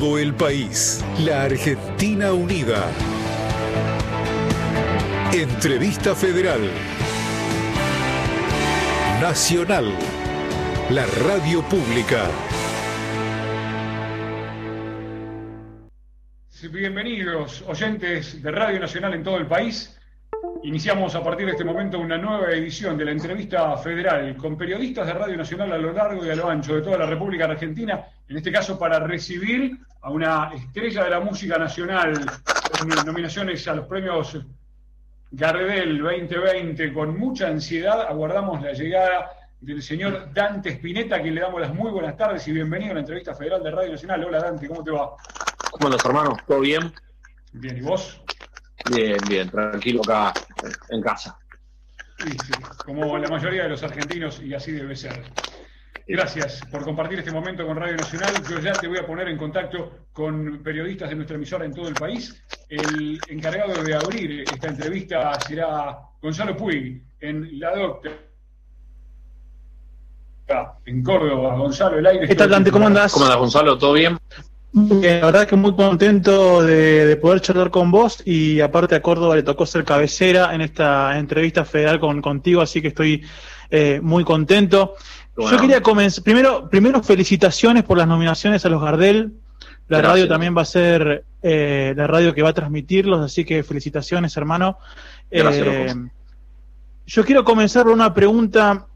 todo el país. La Argentina Unida. Entrevista Federal. Nacional. La radio pública. Bienvenidos oyentes de Radio Nacional en todo el país. Iniciamos a partir de este momento una nueva edición de la entrevista federal con periodistas de Radio Nacional a lo largo y a lo ancho de toda la República Argentina, en este caso para recibir a una estrella de la música nacional con nominaciones a los premios Gardel 2020. Con mucha ansiedad aguardamos la llegada del señor Dante Spinetta, a quien le damos las muy buenas tardes y bienvenido a la entrevista federal de Radio Nacional. Hola Dante, ¿cómo te va? ¿Cómo andas, hermano? ¿Todo bien? Bien, ¿y vos? Bien, bien, tranquilo acá en casa. Sí, sí, como la mayoría de los argentinos y así debe ser. Gracias por compartir este momento con Radio Nacional. Yo ya te voy a poner en contacto con periodistas de nuestra emisora en todo el país. El encargado de abrir esta entrevista será Gonzalo Puig, en La Docta, en Córdoba. Gonzalo, el aire. ¿Qué tal, Dante? ¿Cómo andás? ¿Cómo andas, Gonzalo? ¿Todo bien? la verdad que muy contento de, poder charlar con vos y aparte a Córdoba le tocó ser cabecera en esta entrevista federal con, contigo, así que estoy eh, muy contento. Yo quería comenzar, primero, primero felicitaciones por las nominaciones a los Gardel. La radio también va a ser eh, la radio que va a transmitirlos, así que felicitaciones, hermano. Eh, yo quiero comenzar con una pregunta.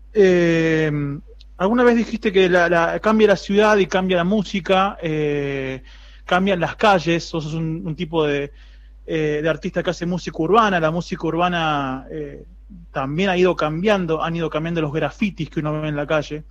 Alguna vez dijiste que la, cambia la ciudad y cambia la música, eh, cambian las calles, sos un, un tipo de, eh, de, artista que hace música urbana, la música urbana eh, también ha ido cambiando, han ido cambiando los grafitis que uno ve en la calle.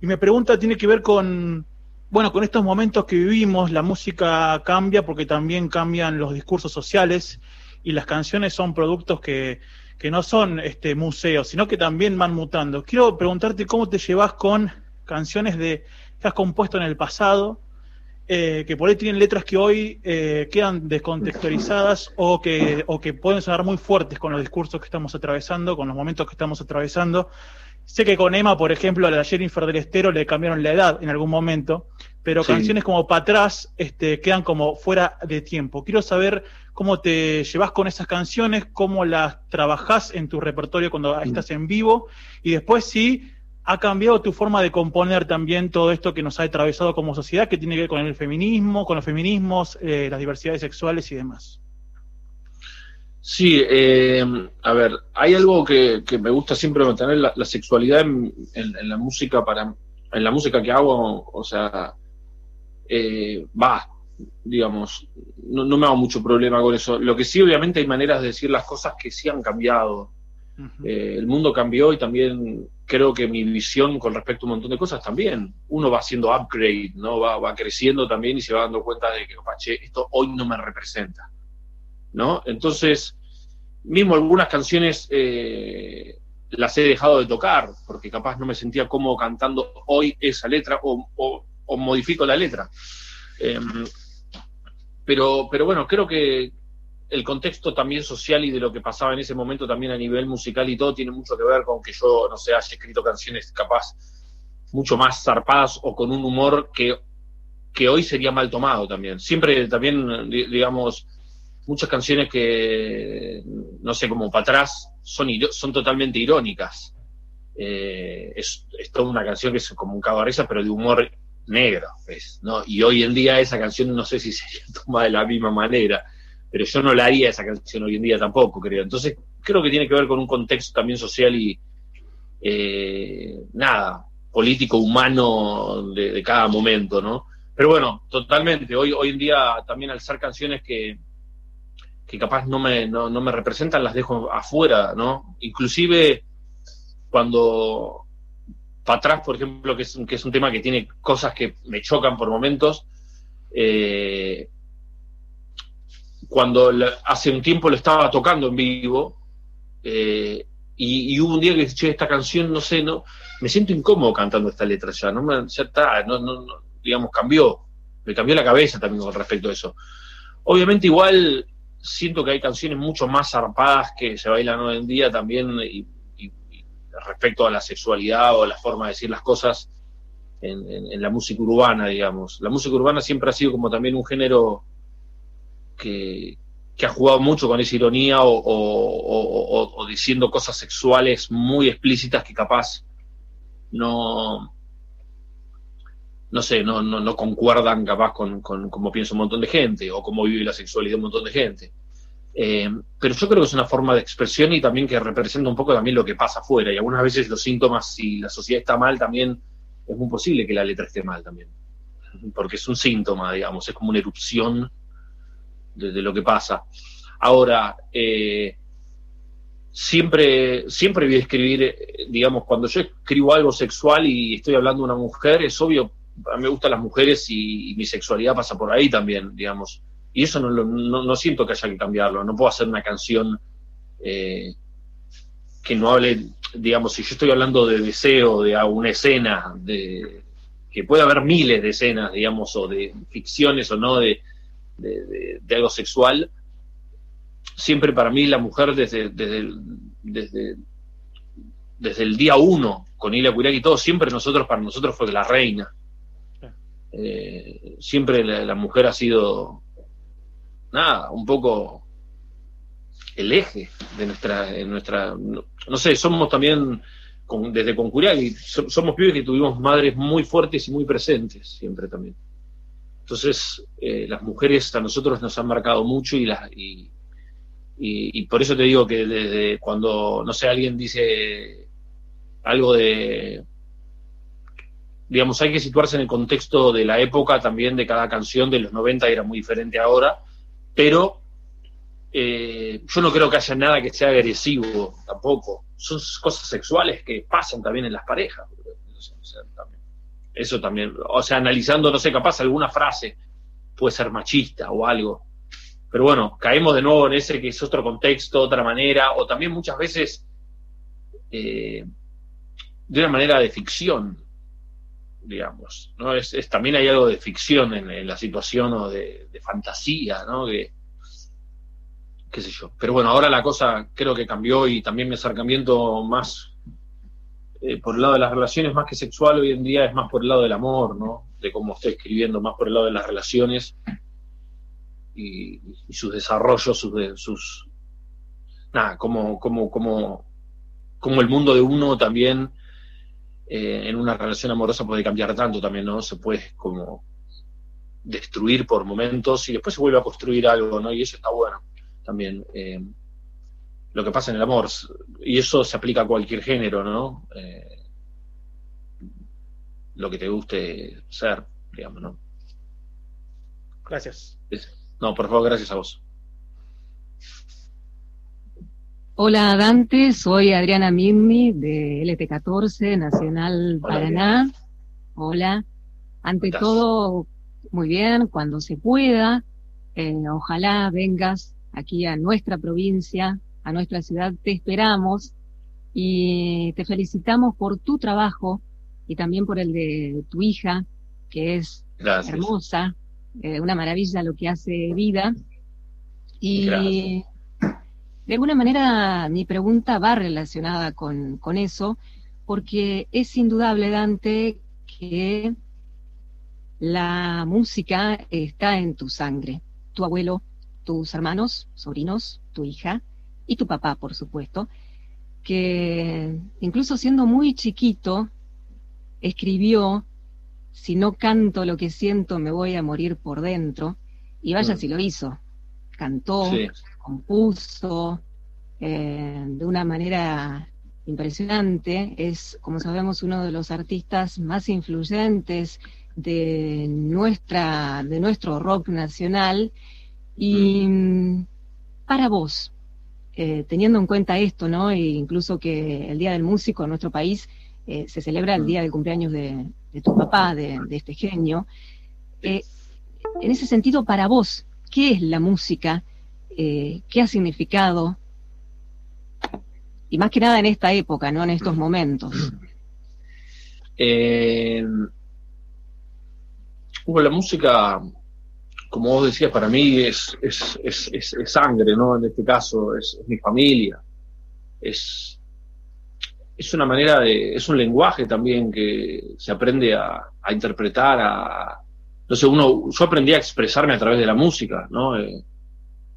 Y mi pregunta tiene que ver con, bueno, con estos momentos que vivimos, la música cambia porque también cambian los discursos sociales y las canciones son productos que que no son este, museos, sino que también van mutando. Quiero preguntarte cómo te llevas con canciones de, que has compuesto en el pasado, eh, que por ahí tienen letras que hoy eh, quedan descontextualizadas o que, o que pueden sonar muy fuertes con los discursos que estamos atravesando, con los momentos que estamos atravesando. Sé que con Emma, por ejemplo, a la Jennifer del Estero le cambiaron la edad en algún momento, pero canciones como para atrás este, quedan como fuera de tiempo. Quiero saber cómo te llevas con esas canciones, cómo las trabajás en tu repertorio cuando mm. estás en vivo y después si ha cambiado tu forma de componer también todo esto que nos ha atravesado como sociedad, que tiene que ver con el feminismo, con los feminismos, eh, las diversidades sexuales y demás. Sí, eh, a ver, hay algo que, me gusta siempre mantener, la, sexualidad en, la música para en la música que hago, o sea, eh, va, digamos, no, me hago mucho problema con eso. Lo que sí, obviamente, hay maneras de decir las cosas que sí han cambiado. El mundo cambió y también creo que mi visión con respecto a un montón de cosas también. Uno va haciendo upgrade, ¿no? Va, va creciendo también y se va dando cuenta de que, che, esto hoy no me representa, ¿no? Entonces, mismo algunas canciones eh, las he dejado de tocar, porque capaz no me sentía cómodo cantando hoy esa letra o, o modifico la letra. Em, pero, pero bueno, creo que el contexto también social y de lo que pasaba en ese momento también a nivel musical y todo tiene mucho que ver con que yo, no sé, haya escrito canciones capaz mucho más zarpadas o con un humor que, que hoy sería mal tomado también. Siempre también, digamos, muchas canciones que, no sé, como para atrás, son, son totalmente irónicas. Eh, es, toda una canción que es como un cabareza, pero de humor negro, pues, ¿no? Y hoy en día esa canción no sé si sería tomada de la misma manera, pero yo no la haría esa canción hoy en día tampoco, creo. Entonces, creo que tiene que ver con un contexto también social y, eh, nada, político, humano de, cada momento, ¿no? Pero bueno, totalmente, hoy, hoy en día también al ser canciones que, que capaz no me, no, no me representan, las dejo afuera, ¿no? Inclusive cuando para atrás, por ejemplo, que es, que es un tema que tiene cosas que me chocan por momentos. Eh, cuando hace un tiempo lo estaba tocando en vivo, eh, y, hubo un día que dije, esta canción, no sé, no, me siento incómodo cantando esta letra ya, no me, ya está, no, no, digamos, cambió, me cambió la cabeza también con respecto a eso. Obviamente igual siento que hay canciones mucho más zarpadas que se bailan hoy en día también, y respecto a la sexualidad o la forma de decir las cosas, en, la música urbana, digamos. La música urbana siempre ha sido como también un género que, ha jugado mucho con esa ironía o, diciendo cosas sexuales muy explícitas que capaz no, no sé, no, no, concuerdan capaz con, cómo piensa un montón de gente o cómo vive la sexualidad un montón de gente. Eh, pero yo creo que es una forma de expresión y también que representa un poco también lo que pasa afuera. Y algunas veces los síntomas, si la sociedad está mal, también es muy posible que la letra esté mal también. Porque es un síntoma, digamos, es como una erupción de, lo que pasa. Ahora, eh, siempre, siempre voy a escribir, eh, digamos, cuando yo escribo algo sexual y estoy hablando de una mujer, es obvio, a mí me gustan las mujeres y, mi sexualidad pasa por ahí también, digamos. Y eso no, no, siento que haya que cambiarlo. No puedo hacer una canción eh, que no hable, digamos, si yo estoy hablando de deseo, de una escena, de que puede haber miles de escenas, digamos, o de ficciones o no de, de, algo sexual, siempre para mí la mujer desde, desde, desde, desde el día uno, con Ilia y todo, siempre nosotros, para nosotros fue la reina. Eh, siempre la, mujer ha sido, nada, un poco el eje de nuestra, nuestra no, sé, somos también desde Concurial somos pibes que tuvimos madres muy fuertes y muy presentes siempre también. Entonces, eh, las mujeres a nosotros nos han marcado mucho y, las, y, por eso te digo que desde cuando, no sé, alguien dice algo de, digamos, hay que situarse en el contexto de la época también de cada canción de los 90 era muy diferente ahora, pero eh, yo no creo que haya nada que sea agresivo tampoco. Son cosas sexuales que pasan también en las parejas. Eso también, o sea, analizando, no sé, capaz alguna frase puede ser machista o algo. Pero bueno, caemos de nuevo en ese que es otro contexto, otra manera, o también muchas veces eh, de una manera de ficción, digamos. ¿no? Es, también hay algo de ficción en, la situación o de, de fantasía, ¿no? Que, qué sé yo. Pero bueno, ahora la cosa creo que cambió y también mi acercamiento más eh, por el lado de las relaciones, más que sexual, hoy en día es más por el lado del amor, ¿no? De cómo estoy escribiendo, más por el lado de las relaciones y, sus desarrollos, sus, sus nada, como, como, como, como el mundo de uno también eh, en una relación amorosa puede cambiar tanto también, ¿no? Se puede como destruir por momentos y después se vuelve a construir algo, ¿no? Y eso está bueno también eh, lo que pasa en el amor. Y eso se aplica a cualquier género, ¿no? Eh, lo que te guste ser, digamos, ¿no? Gracias. No, por favor, gracias a vos. Hola Dante, soy Adriana Mirni de LT14 Nacional Paraná. Hola. Ante todo, muy bien, cuando se pueda, eh, ojalá vengas aquí a nuestra provincia, a nuestra ciudad. Te esperamos y te felicitamos por tu trabajo y también por el de tu hija, que es hermosa, eh, una maravilla lo que hace vida. Y de alguna manera mi pregunta va relacionada con, con eso, porque es indudable, Dante, que la música está en tu sangre. Tu abuelo tus hermanos, sobrinos, tu hija y tu papá, por supuesto, que incluso siendo muy chiquito, escribió, si no canto lo que siento, me voy a morir por dentro, y vaya mm. si lo hizo. Cantó, compuso, eh, de una manera impresionante, es, como sabemos, uno de los artistas más influyentes de nuestra, de nuestro rock nacional, y mm, para vos, eh, teniendo en cuenta esto, ¿no? E incluso que el Día del Músico en nuestro país eh, se celebra el día del cumpleaños de, tu papá, de, este genio. Eh, en ese sentido, para vos, ¿qué es la música? ¿Qué ha significado? Y más que nada en esta época, ¿no? En estos momentos. la música como vos decías, para mí es, es, es, es sangre, ¿no? En este caso, es, mi familia. Es, es una manera de, es un lenguaje también que se aprende a, interpretar, a, no sé, uno, yo aprendí a expresarme a través de la música, ¿no? Eh,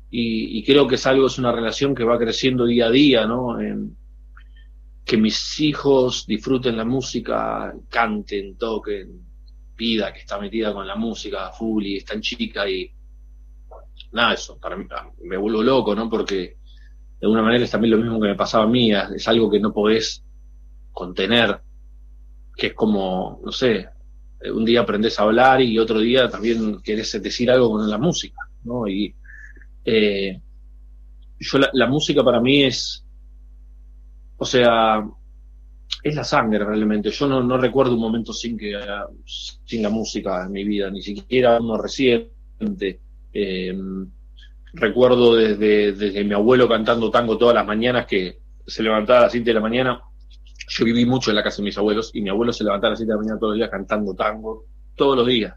y, creo que es algo, es una relación que va creciendo día a día, ¿no? que mis hijos disfruten la música, canten, toquen, que está metida con la música full y es tan chica y nada, eso, para mí me vuelvo loco, ¿no? Porque de alguna manera es también lo mismo que me pasaba a mí, es algo que no podés contener, que es como, no sé, un día aprendes a hablar y otro día también querés decir algo con la música, ¿no? Y eh, yo la, música para mí es, o sea, es la sangre realmente. Yo no, no recuerdo un momento sin que sin la música en mi vida, ni siquiera uno reciente. Eh, recuerdo desde, desde mi abuelo cantando tango todas las mañanas que se levantaba a las 7 de la mañana yo viví mucho en la casa de mis abuelos y mi abuelo se levantaba a las 7 de la mañana todos los días cantando tango, todos los días.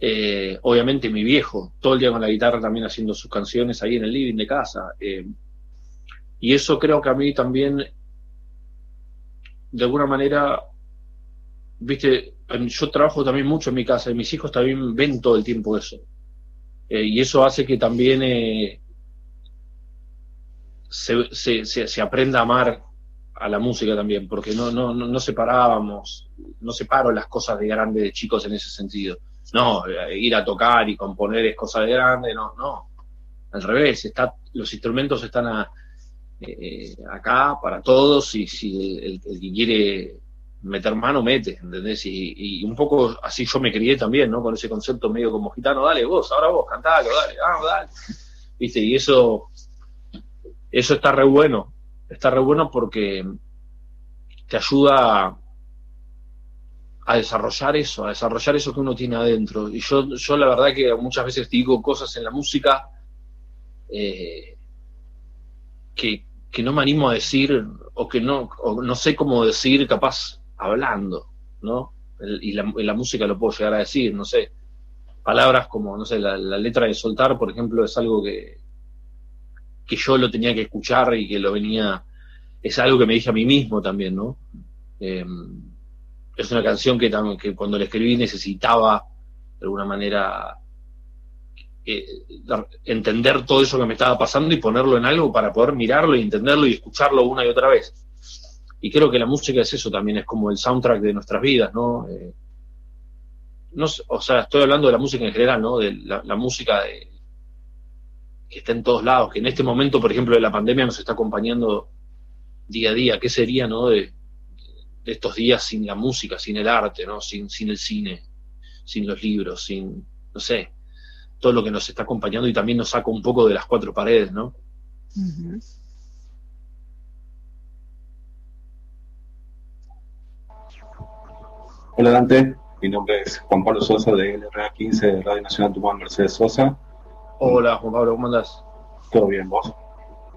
Eh, obviamente mi viejo, todo el día con la guitarra también haciendo sus canciones ahí en el living de casa. Eh, y eso creo que a mí también, de alguna manera, viste, yo trabajo también mucho en mi casa y mis hijos también ven todo el tiempo eso. Eh, y eso hace que también se, se, se, aprenda a amar a la música también, porque no, no, no, separábamos, no separo las cosas de grande de chicos en ese sentido. No, eh, ir a tocar y componer es cosa de grande, no, no. Al revés, está, los instrumentos están eh, acá para todos y si el, que quiere meter mano, mete, ¿entendés? Y, un poco así yo me crié también, ¿no? Con ese concepto medio como gitano, dale vos, ahora vos, cantalo, dale, vamos, dale. ¿Viste? Y eso, eso está re bueno, está re bueno porque te ayuda a, desarrollar eso, a desarrollar eso que uno tiene adentro. Y yo, yo la verdad que muchas veces digo cosas en la música eh, que, no me animo a decir o que no, no sé cómo decir capaz hablando, ¿no? Y la, la, música lo puedo llegar a decir, no sé. Palabras como, no sé, la, la letra de soltar, por ejemplo, es algo que, que yo lo tenía que escuchar y que lo venía, es algo que me dije a mí mismo también, ¿no? Em, es una canción que, que cuando la escribí necesitaba, de alguna manera, eh, entender todo eso que me estaba pasando y ponerlo en algo para poder mirarlo y entenderlo y escucharlo una y otra vez. Y creo que la música es eso también, es como el soundtrack de nuestras vidas, ¿no? Eh, o sea, estoy hablando de la música en general, ¿no? De la música de, que está en todos lados, que en este momento, por ejemplo, de la pandemia nos está acompañando día a día. ¿Qué sería, no, de, estos días sin la música, sin el arte, no, sin, sin el cine, sin los libros, sin, no sé, todo lo que nos está acompañando y también nos saca un poco de las cuatro paredes, ¿no? Hola Dante, mi nombre es Juan Pablo Sosa de LRA 15 de Radio Nacional Tucumán Mercedes Sosa Hola Juan Pablo, ¿cómo andás? Todo bien, ¿vos?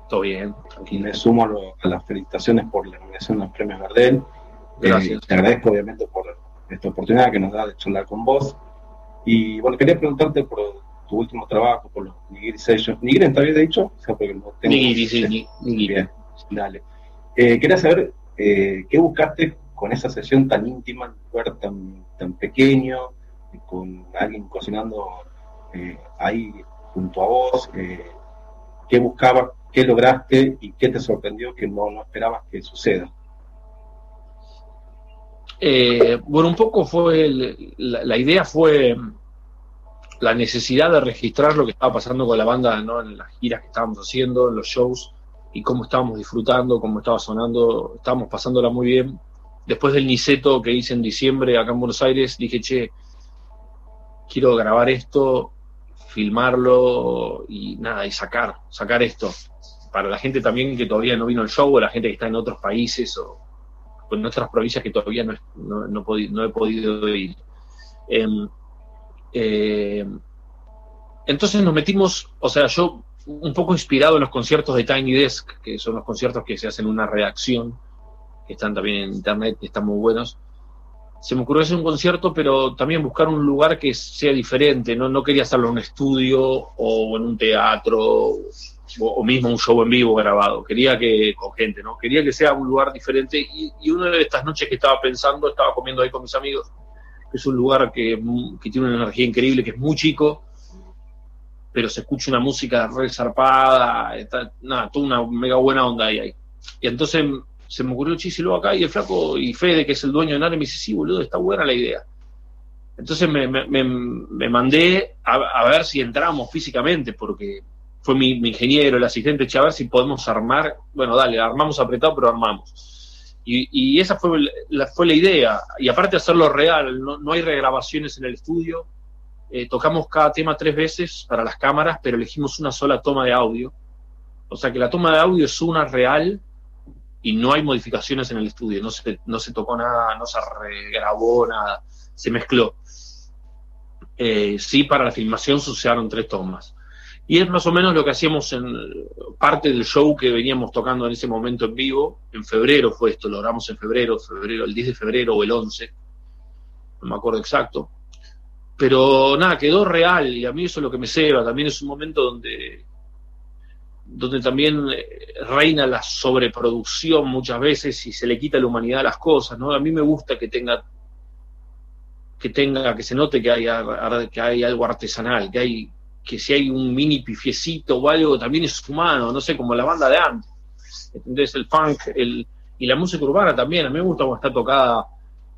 Todo bien, Y me sumo a las felicitaciones por la nominación del premio Gardel. Eh, Gracias. te agradezco obviamente por esta oportunidad que nos da de charlar con vos. Y bueno, quería preguntarte por tu último trabajo, por los Nigiri Sessions. ¿Nigiri está bien dicho? O sea, porque no tengo... Nigiri, sí, Nigiri. Bien, dale. Eh, quería saber eh, qué buscaste con esa sesión tan íntima, en un lugar tan, tan pequeño, con alguien cocinando eh, ahí junto a vos, eh, qué buscabas, qué lograste y qué te sorprendió que no, no esperabas que suceda. Bueno, un poco fue, la, idea fue la necesidad de registrar lo que estaba pasando con la banda ¿no? en las giras que estábamos haciendo, en los shows, y cómo estábamos disfrutando, cómo estaba sonando, estábamos pasándola muy bien. Después del Niceto que hice en diciembre acá en Buenos Aires, dije, che, quiero grabar esto filmarlo y nada, y sacar, sacar esto. Para la gente también que todavía no vino el show, o la gente que está en otros países o, en otras provincias que todavía no, no, he podido ir. Em, eh, entonces nos metimos, o sea, yo un poco inspirado en los conciertos de Tiny Desk, que son los conciertos que se hacen una reacción, que están también en internet, están muy buenos. se me ocurrió hacer un concierto, pero también buscar un lugar que sea diferente. No, no quería hacerlo en un estudio o en un teatro o, mismo un show en vivo grabado. Quería que, con gente, ¿no? Quería que sea un lugar diferente. Y, y una de estas noches que estaba pensando, estaba comiendo ahí con mis amigos, que es un lugar que, tiene una energía increíble, que es muy chico, pero se escucha una música re zarpada, nada, toda una mega buena onda ahí. ahí. Y entonces se me ocurrió Chisilo acá y el flaco y Fede, que es el dueño de Nare, me dice, sí, boludo, está buena la idea. Entonces me, mandé a, ver si entramos físicamente, porque fue mi, ingeniero, el asistente, a ver si podemos armar, bueno, dale, armamos apretado, pero armamos. Y, esa fue la, fue la idea. Y aparte hacerlo real, no, hay regrabaciones en el estudio. Eh, tocamos cada tema tres veces para las cámaras, pero elegimos una sola toma de audio. O sea que la toma de audio es una real y no hay modificaciones en el estudio, no se, no se tocó nada, no se regrabó nada, se mezcló. Eh, sí, para la filmación se usaron tres tomas. Y es más o menos lo que hacíamos en parte del show que veníamos tocando en ese momento en vivo. En febrero fue esto, lo logramos en febrero, febrero, el 10 de febrero o el 11, no me acuerdo exacto. Pero nada, quedó real y a mí eso es lo que me ceba. También es un momento donde donde también eh, reina la sobreproducción muchas veces y se le quita la humanidad a las cosas, ¿no? A mí me gusta que tenga que tenga, que se note que hay, que hay algo artesanal, que hay, que si hay un mini pifiecito o algo, también es humano, no sé, como la banda de antes. Entonces el funk el, y la música urbana también, a mí me gusta cuando está tocada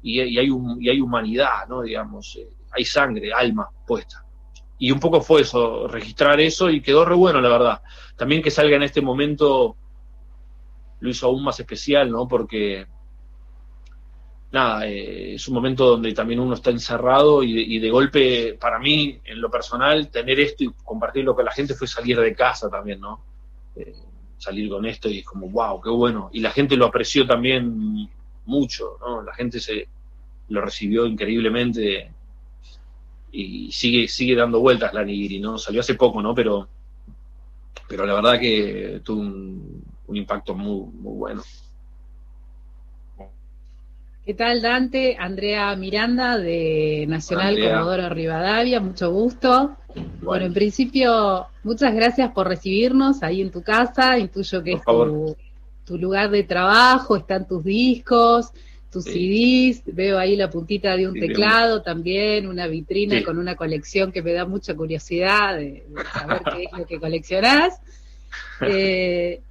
y, hay, un, y hay humanidad, ¿no? Digamos, eh, hay sangre, alma puesta y un poco fue eso, registrar eso y quedó re bueno, la verdad. También que salga en este momento lo hizo aún más especial, ¿no? Porque, nada, eh, es un momento donde también uno está encerrado y de, golpe, para mí, en lo personal, tener esto y compartirlo con la gente fue salir de casa también, ¿no? Eh, salir con esto y es como, wow, qué bueno. Y la gente lo apreció también mucho, ¿no? La gente se lo recibió increíblemente y sigue, sigue dando vueltas la Nigiri, ¿no? Salió hace poco, ¿no? Pero, pero la verdad que tuvo un, impacto muy, muy bueno. ¿Qué tal, Dante? Andrea Miranda de Nacional Comodoro Rivadavia, mucho gusto. Bueno. en principio, muchas gracias por recibirnos ahí en tu casa. Intuyo que es tu, tu, lugar de trabajo, están tus discos tus CDs, veo ahí la puntita de un teclado también, una vitrina con una colección que me da mucha curiosidad de, saber qué es lo que coleccionás. Eh,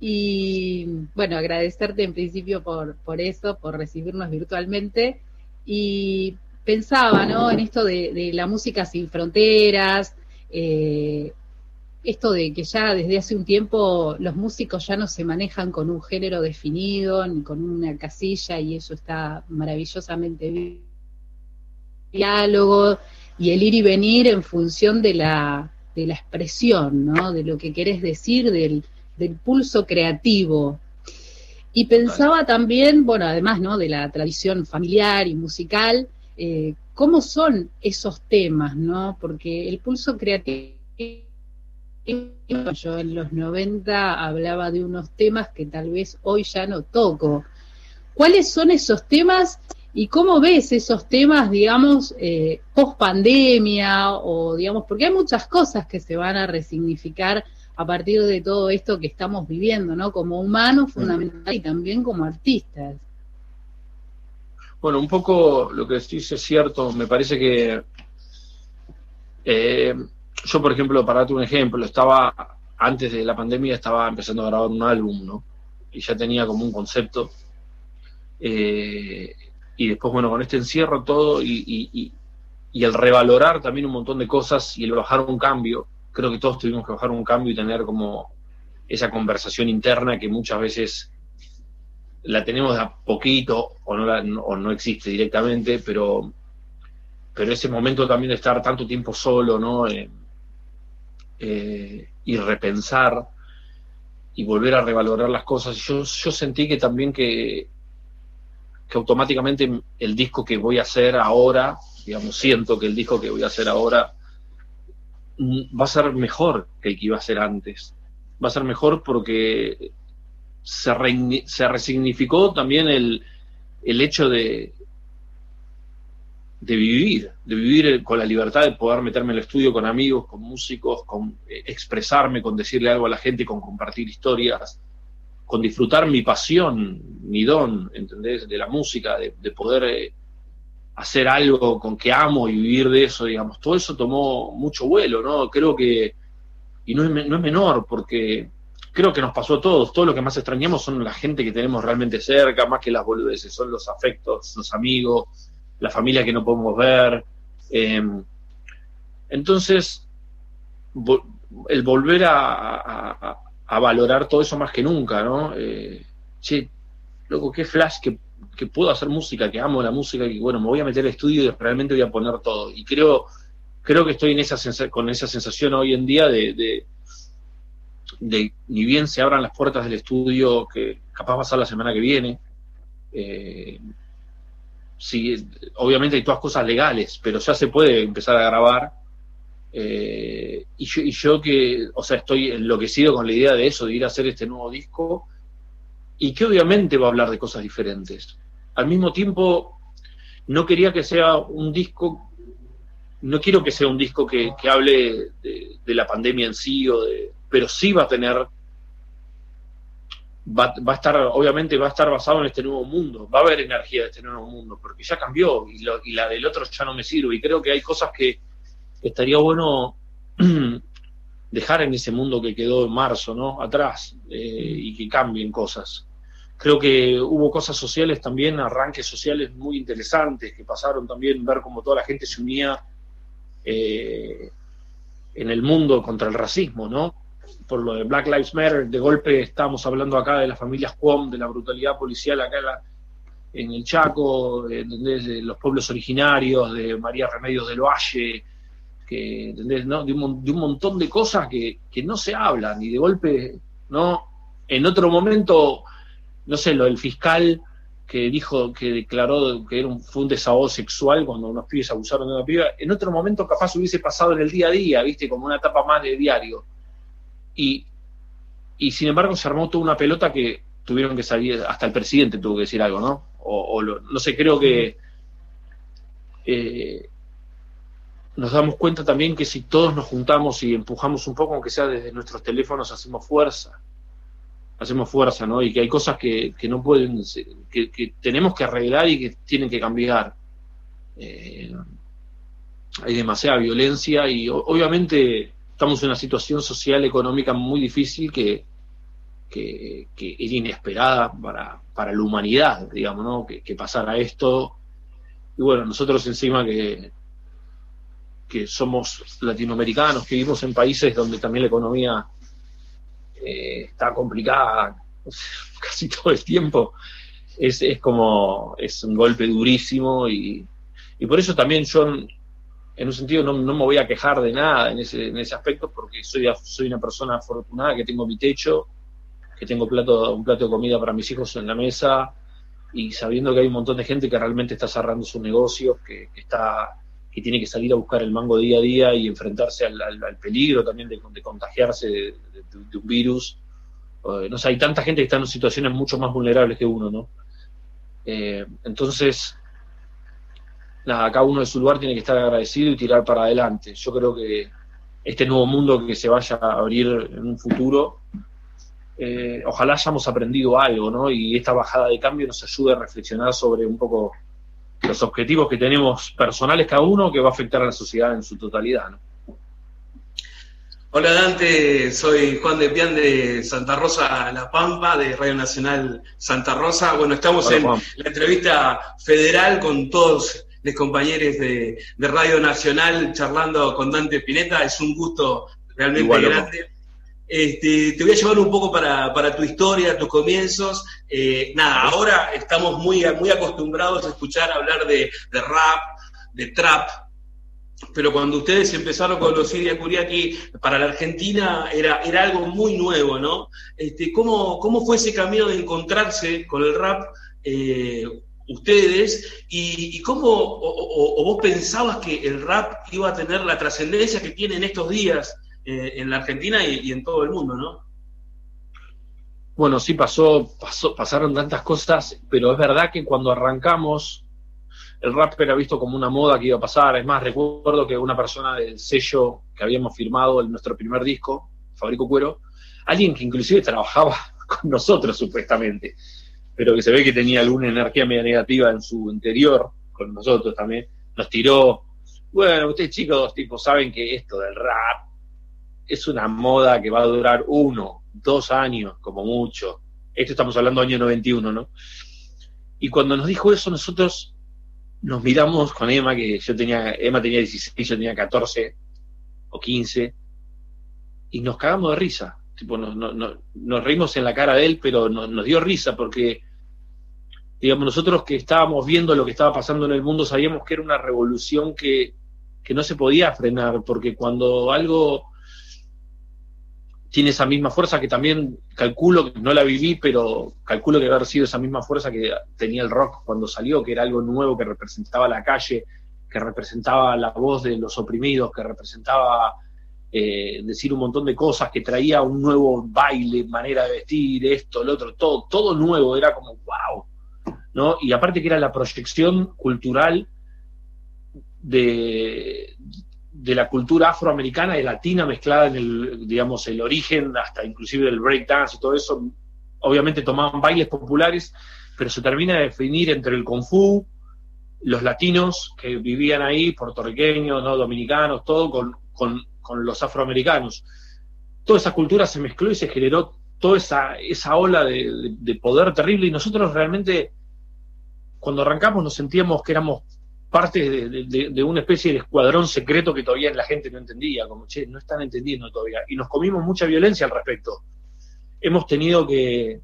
y bueno, agradecerte en principio por, por eso, por recibirnos virtualmente. Y pensaba, ¿no? En esto de, la música sin fronteras, eh, esto de que ya desde hace un tiempo los músicos ya no se manejan con un género definido ni con una casilla y eso está maravillosamente bien. Diálogo y el ir y venir en función de la, de la expresión, ¿no? De lo que querés decir, del, del pulso creativo. Y pensaba también, bueno, además, ¿no? De la tradición familiar y musical, eh, ¿cómo son esos temas, ¿no? Porque el pulso creativo yo en los 90 hablaba de unos temas que tal vez hoy ya no toco. ¿Cuáles son esos temas y cómo ves esos temas, digamos, eh, post pandemia o, digamos, porque hay muchas cosas que se van a resignificar a partir de todo esto que estamos viviendo, ¿no? Como humanos fundamental y también como artistas. Bueno, un poco lo que decís es cierto, me parece que eh, yo, por ejemplo, para darte un ejemplo, estaba, antes de la pandemia, estaba empezando a grabar un álbum, ¿no? Y ya tenía como un concepto. Eh, y después, bueno, con este encierro todo y, el revalorar también un montón de cosas y el bajar un cambio, creo que todos tuvimos que bajar un cambio y tener como esa conversación interna que muchas veces la tenemos de a poquito o no, o no existe directamente, pero, pero ese momento también de estar tanto tiempo solo, ¿no? Eh, eh, y repensar y volver a revalorar las cosas. Yo, yo sentí que también que, que automáticamente el disco que voy a hacer ahora, digamos, siento que el disco que voy a hacer ahora va a ser mejor que el que iba a ser antes. Va a ser mejor porque se, se resignificó también el, el hecho de, de vivir, de vivir con la libertad de poder meterme en el estudio con amigos, con músicos, con eh, expresarme, con decirle algo a la gente, con compartir historias, con disfrutar mi pasión, mi don, ¿entendés? De la música, de, poder eh, hacer algo con que amo y vivir de eso, digamos. Todo eso tomó mucho vuelo, ¿no? Creo que, y no es, no es menor, porque creo que nos pasó a todos. Todo lo que más extrañamos son la gente que tenemos realmente cerca, más que las boludeces, son los afectos, los amigos, la familia que no podemos ver. Em, entonces, el volver a, valorar todo eso más que nunca, ¿no? Eh, che, loco, qué flash que, puedo hacer música, que amo la música, y bueno, me voy a meter al estudio y realmente voy a poner todo. Y creo, creo que estoy en esa con esa sensación hoy en día de, de, ni bien se abran las puertas del estudio, que capaz va a ser la semana que viene, eh, obviamente hay todas cosas legales, pero ya se puede empezar a grabar. Eh, y, yo, y, yo, que, o sea, estoy enloquecido con la idea de eso, de ir a hacer este nuevo disco, y que obviamente va a hablar de cosas diferentes. Al mismo tiempo, no quería que sea un disco, no quiero que sea un disco que, hable de, la pandemia en sí, o de, pero sí va a tener va, a estar, obviamente va a estar basado en este nuevo mundo, va a haber energía de este nuevo mundo, porque ya cambió y, la del otro ya no me sirve. Y creo que hay cosas que, estaría bueno dejar en ese mundo que quedó en marzo, ¿no? Atrás, eh, y que cambien cosas. Creo que hubo cosas sociales también, arranques sociales muy interesantes, que pasaron también, ver cómo toda la gente se unía eh, en el mundo contra el racismo, ¿no? por lo de Black Lives Matter, de golpe estamos hablando acá de las familias Cuom, de la brutalidad policial acá en el Chaco, de los pueblos originarios, de María Remedios del Valle, que, ¿entendés? ¿no? De, un, montón de cosas que, no se hablan y de golpe, ¿no? En otro momento, no sé, lo del fiscal que dijo, que declaró que era un, fue un desahogo sexual cuando unos pibes abusaron de una piba, en otro momento capaz hubiese pasado en el día a día, ¿viste? Como una etapa más de diario y, sin embargo se armó toda una pelota que tuvieron que salir, hasta el presidente tuvo que decir algo, ¿no? O, no sé, creo que eh, nos damos cuenta también que si todos nos juntamos y empujamos un poco, aunque sea desde nuestros teléfonos, hacemos fuerza. Hacemos fuerza, ¿no? Y que hay cosas que, no pueden, que, tenemos que arreglar y que tienen que cambiar. Eh, hay demasiada violencia y obviamente estamos en una situación social, económica muy difícil que, que, es inesperada para, para, la humanidad, digamos, ¿no? Que, pasara esto. Y bueno, nosotros encima que, que somos latinoamericanos, que vivimos en países donde también la economía eh, está complicada casi todo el tiempo, es, es como, es un golpe durísimo y, y por eso también yo en un sentido no, me voy a quejar de nada en ese, en ese aspecto porque soy, soy una persona afortunada que tengo mi techo, que tengo plato, un plato de comida para mis hijos en la mesa y sabiendo que hay un montón de gente que realmente está cerrando sus negocios, que, está que tiene que salir a buscar el mango día a día y enfrentarse al, peligro también de, contagiarse de, un virus. Eh, no hay tanta gente que está en situaciones mucho más vulnerables que uno, ¿no? Eh, entonces, nada, cada uno de su lugar tiene que estar agradecido y tirar para adelante. Yo creo que este nuevo mundo que se vaya a abrir en un futuro, eh, ojalá hayamos aprendido algo, ¿no? Y esta bajada de cambio nos ayude a reflexionar sobre un poco los objetivos que tenemos personales cada uno que va a afectar a la sociedad en su totalidad, ¿no? Hola Dante, soy Juan de Pian de Santa Rosa La Pampa, de Radio Nacional Santa Rosa. Bueno, estamos en la entrevista federal con todos de compañeros de, Radio Nacional charlando con Dante Pineta. Es un gusto realmente grande. Este, te voy a llevar un poco para, tu historia, tus comienzos. Eh, nada, ahora estamos muy, muy acostumbrados a escuchar hablar de, rap, de trap, pero cuando ustedes empezaron con los Siria Kuriaki, para la Argentina era, era algo muy nuevo, ¿no? Este, ¿cómo, ¿Cómo fue ese camino de encontrarse con el rap? Eh, ustedes y, cómo o, vos pensabas que el rap iba a tener la trascendencia que tiene en estos días eh, en la Argentina y, en todo el mundo, ¿no? Bueno, sí pasó, pasaron tantas cosas, pero es verdad que cuando arrancamos, el rap era visto como una moda que iba a pasar. Es más, recuerdo que una persona del sello que habíamos firmado en nuestro primer disco, Fabrico Cuero, alguien que inclusive trabajaba con nosotros supuestamente, pero que se ve que tenía alguna energía media negativa en su interior, con nosotros también, nos tiró, bueno, ustedes chicos, tipo, saben que esto del rap es una moda que va a durar uno, dos años, como mucho. Esto estamos hablando año 91, ¿no? Y cuando nos dijo eso, nosotros nos miramos con Emma, que yo tenía, Emma tenía 16, yo tenía 14 o 15, y nos cagamos de risa. Tipo, nos, nos reímos en la cara de él, pero nos dio risa porque, digamos, nosotros que estábamos viendo lo que estaba pasando en el mundo, sabíamos que era una revolución que, que no se podía frenar, porque cuando algo tiene esa misma fuerza que también calculo, no la viví, pero calculo que haber sido esa misma fuerza que tenía el rock cuando salió, que era algo nuevo, que representaba la calle, que representaba la voz de los oprimidos, que representaba eh, decir un montón de cosas, que traía un nuevo baile, manera de vestir, esto, lo otro, todo, todo nuevo, era como wow, ¿no? Y aparte que era la proyección cultural de, de la cultura afroamericana y latina mezclada en el, digamos, el origen, hasta inclusive del breakdance y todo eso, obviamente tomaban bailes populares, pero se termina de definir entre el kung fu, los latinos que vivían ahí, puertorriqueños, ¿no? dominicanos, todo con, con, los afroamericanos. Toda esa cultura se mezcló y se generó toda esa, esa ola de, de poder terrible y nosotros realmente, cuando arrancamos, nos sentíamos que éramos parte de, una especie de escuadrón secreto que todavía la gente no entendía, como, che, no están entendiendo todavía. Y nos comimos mucha violencia al respecto. Hemos tenido que,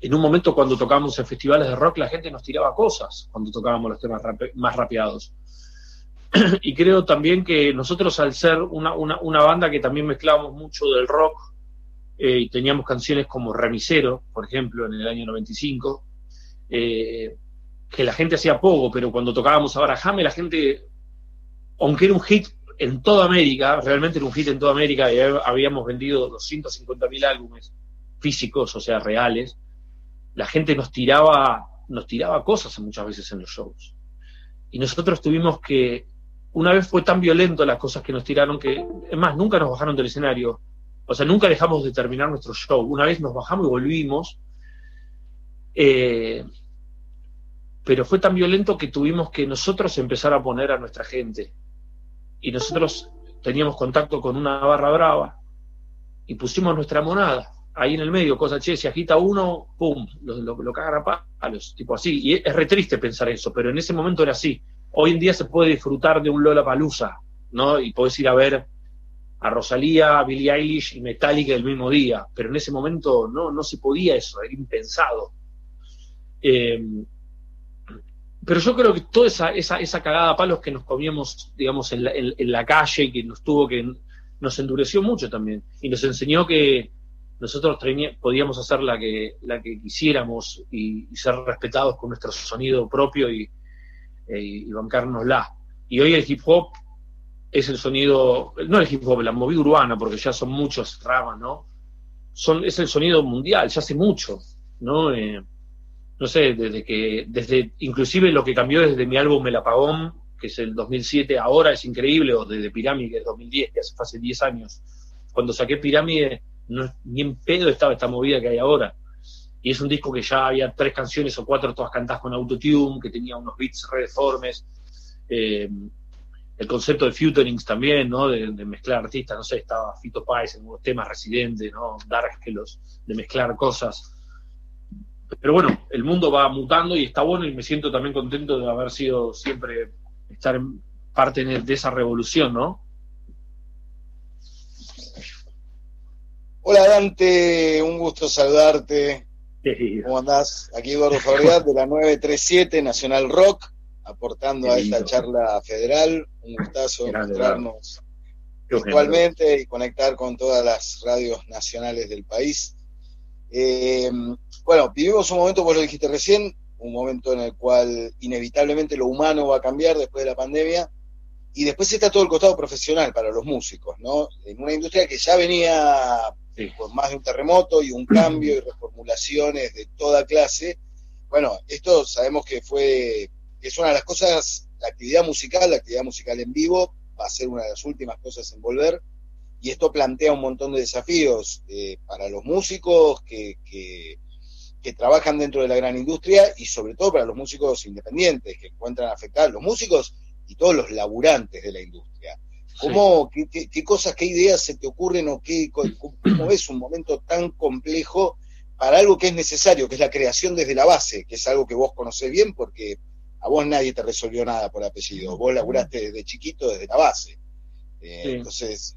en un momento cuando tocábamos en festivales de rock, la gente nos tiraba cosas cuando tocábamos los temas más rapeados. y creo también que nosotros al ser una, banda que también mezclábamos mucho del rock, eh, y teníamos canciones como Remisero, por ejemplo, en el año 95, eh, que la gente hacía poco, pero cuando tocábamos a Barajame, la gente, aunque era un hit en toda América, realmente era un hit en toda América, y habíamos vendido 250.000 álbumes físicos, o sea, reales, la gente nos tiraba, nos tiraba cosas muchas veces en los shows. Y nosotros tuvimos que, una vez fue tan violento las cosas que nos tiraron que, es más, nunca nos bajaron del escenario. O sea, nunca dejamos de terminar nuestro show. Una vez nos bajamos y volvimos. Eh, pero fue tan violento que tuvimos que nosotros empezar a poner a nuestra gente. Y nosotros teníamos contacto con una barra brava y pusimos nuestra monada ahí en el medio, cosa, che, si agita uno, pum, lo, lo, cagan a palos, tipo así. Y es re triste pensar eso, pero en ese momento era así. Hoy en día se puede disfrutar de un Lola Palusa, ¿no? Y podés ir a ver a Rosalía, a Billie Eilish y Metallica el mismo día, pero en ese momento no, no se podía eso, era impensado. Eh, pero yo creo que toda esa, esa, esa cagada a palos que nos comíamos, digamos, en la, en, la calle, que nos tuvo que, nos endureció mucho también. Y nos enseñó que nosotros podíamos hacer la que, la que quisiéramos y, ser respetados con nuestro sonido propio y, e, y bancárnosla. Y hoy el hip hop es el sonido, no el hip hop, la movida urbana, porque ya son muchos ramas, ¿no? Son, es el sonido mundial, ya hace mucho, ¿no? Eh, no sé, desde que, desde, inclusive lo que cambió desde mi álbum El Apagón, que es el 2007, ahora es increíble, o desde Pirámide, que es 2010, que hace, hace 10 años. Cuando saqué Pirámide, ni en pedo estaba esta movida que hay ahora. Y es un disco que ya había tres canciones o cuatro todas cantadas con autotune, que tenía unos beats redeformes. Eh, el concepto de futurings también, ¿no? De, mezclar artistas, no sé, estaba Fito Páez en unos temas residentes, ¿no? Dark que los, de mezclar cosas. Pero bueno, el mundo va mutando y está bueno y me siento también contento de haber sido siempre, estar en parte de esa revolución, ¿no? Hola Dante, un gusto saludarte. ¿Cómo andás? Aquí Eduardo Fabregat de la 937 Nacional Rock, aportando a esta charla federal. Un gustazo encontrarnos virtualmente y conectar con todas las radios nacionales del país. Eh, bueno, vivimos un momento, vos lo dijiste recién, un momento en el cual inevitablemente lo humano va a cambiar después de la pandemia, y después está todo el costado profesional para los músicos, ¿no? En una industria que ya venía por más de un terremoto y un cambio y reformulaciones de toda clase. Bueno, esto sabemos que fue es una de las cosas, la actividad musical, la actividad musical en vivo, va a ser una de las últimas cosas en volver, y esto plantea un montón de desafíos eh, para los músicos que, que, trabajan dentro de la gran industria y sobre todo para los músicos independientes que encuentran afectados, los músicos y todos los laburantes de la industria. ¿Cómo, qué, cosas, qué ideas se te ocurren o qué, cómo, cómo es un momento tan complejo para algo que es necesario, que es la creación desde la base, que es algo que vos conocés bien porque a vos nadie te resolvió nada por apellido, vos laburaste desde chiquito desde la base. Eh, entonces,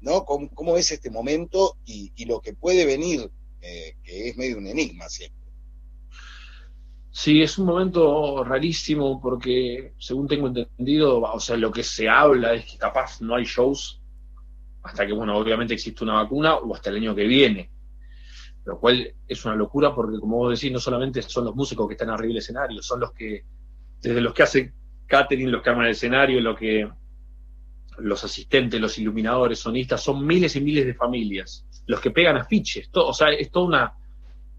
¿no? ¿Cómo, es este momento y, lo que puede venir, eh, que es medio un enigma siempre? Sí, es un momento rarísimo porque, según tengo entendido, o sea, lo que se habla es que capaz no hay shows hasta que, bueno, obviamente existe una vacuna o hasta el año que viene lo cual es una locura porque, como vos decís, no solamente son los músicos que están arriba del escenario, son los que, desde los que hacen catering, los que arman el escenario, lo que, los asistentes, los iluminadores, sonistas, son miles y miles de familias, los que pegan afiches, o sea, es toda una,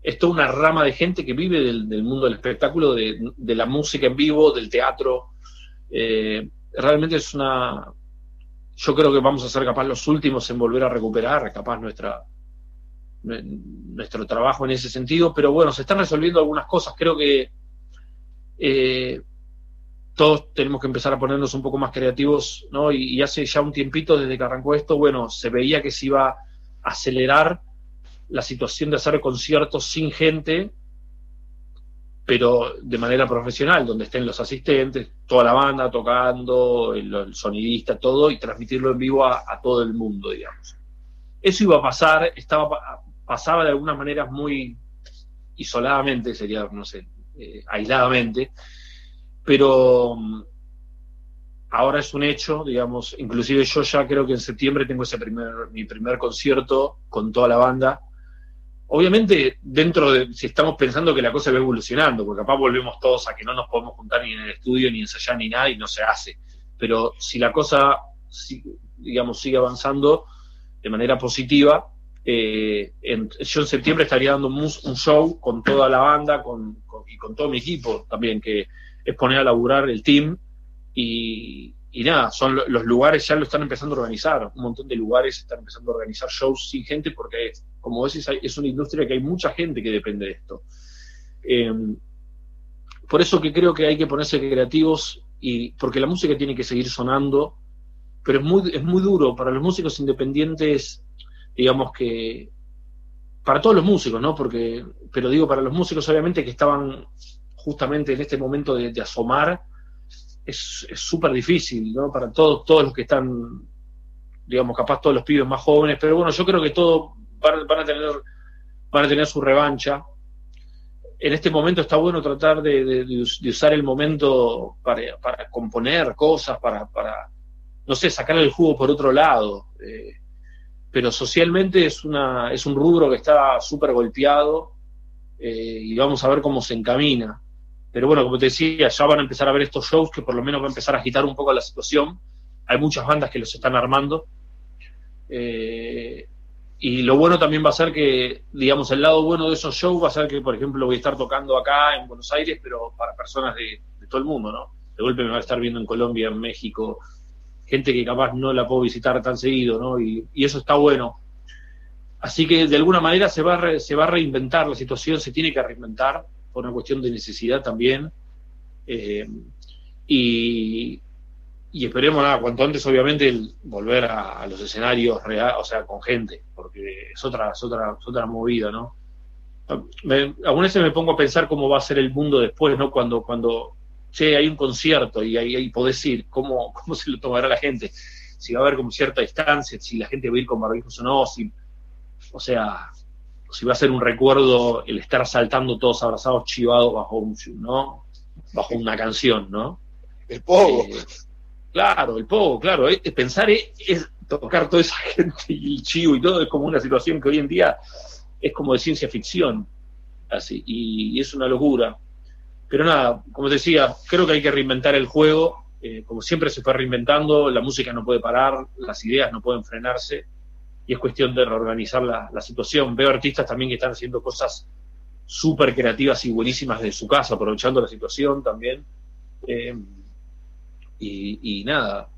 es una rama de gente que vive del, mundo del espectáculo, de, la música en vivo, del teatro. Eh, realmente es una. Yo creo que vamos a ser capaz los últimos en volver a recuperar, capaz nuestra, nuestro trabajo en ese sentido, pero bueno, se están resolviendo algunas cosas. Creo que eh, todos tenemos que empezar a ponernos un poco más creativos, ¿no? Y, hace ya un tiempito desde que arrancó esto, bueno, se veía que se iba a acelerar la situación de hacer conciertos sin gente, pero de manera profesional, donde estén los asistentes, toda la banda tocando, el, sonidista, todo, y transmitirlo en vivo a, todo el mundo, digamos. Eso iba a pasar, estaba pasaba de algunas maneras muy isoladamente, sería, no sé, eh, aisladamente, pero mm, ahora es un hecho, digamos, inclusive yo ya creo que en septiembre tengo ese primer, mi primer concierto con toda la banda. Obviamente, dentro de, si estamos pensando que la cosa va evolucionando, porque capaz volvemos todos a que no nos podemos juntar ni en el estudio, ni ensayar, ni nada, y no se hace. Pero si la cosa, digamos, sigue avanzando de manera positiva, eh, yo en septiembre estaría dando un, show con toda la banda con, y con todo mi equipo también, que es poner a laburar el team y, nada, son los lugares ya lo están empezando a organizar, un montón de lugares están empezando a organizar shows sin gente porque, como decís, es una industria que hay mucha gente que depende de esto. Em, por eso que creo que hay que ponerse creativos y porque la música tiene que seguir sonando, pero es muy, es muy duro para los músicos independientes digamos que para todos los músicos, ¿no? Porque, pero digo, para los músicos obviamente que estaban justamente en este momento de, asomar, es súper difícil, ¿no? Para todos, todos los que están, digamos, capaz todos los pibes más jóvenes, pero bueno, yo creo que todos van, a tener van a tener su revancha. En este momento está bueno tratar de, usar el momento para, componer cosas, para, para, no sé, sacar el jugo por otro lado. Eh, pero socialmente es, una, es un rubro que está súper golpeado eh, y vamos a ver cómo se encamina. Pero bueno, como te decía, ya van a empezar a ver estos shows que por lo menos va a empezar a agitar un poco la situación. Hay muchas bandas que los están armando. Eh, y lo bueno también va a ser que, digamos, el lado bueno de esos shows va a ser que, por ejemplo, voy a estar tocando acá en Buenos Aires, pero para personas de, todo el mundo, ¿no? De golpe me va a estar viendo en Colombia, en México, gente que capaz no la puedo visitar tan seguido, ¿no? Y, eso está bueno. Así que de alguna manera se va, se va a reinventar la situación, se tiene que reinventar por una cuestión de necesidad también. Eh, y, esperemos nada, cuanto antes obviamente volver a, los escenarios real, o sea, con gente, porque es otra, es otra, otra movida, ¿no? Me, algunas me pongo a pensar cómo va a ser el mundo después, ¿no? Cuando, cuando che, hay un concierto y ahí podés ir, ¿cómo, ¿cómo se lo tomará la gente? Si va a haber como cierta distancia, si la gente va a ir con barbijos o no, si, o sea, si va a ser un recuerdo el estar saltando todos abrazados, chivados bajo un, ¿no? Bajo una canción, ¿no? El pogo. Eh, claro, el pogo, claro. Eh, pensar es, tocar toda esa gente y el chivo y todo es como una situación que hoy en día es como de ciencia ficción. Así, y es una locura. Pero nada, como decía, creo que hay que reinventar el juego. Eh, como siempre se fue reinventando, la música no puede parar, las ideas no pueden frenarse y es cuestión de reorganizar la, situación. Veo artistas también que están haciendo cosas súper creativas y buenísimas de su casa, aprovechando la situación también. Eh, y, nada,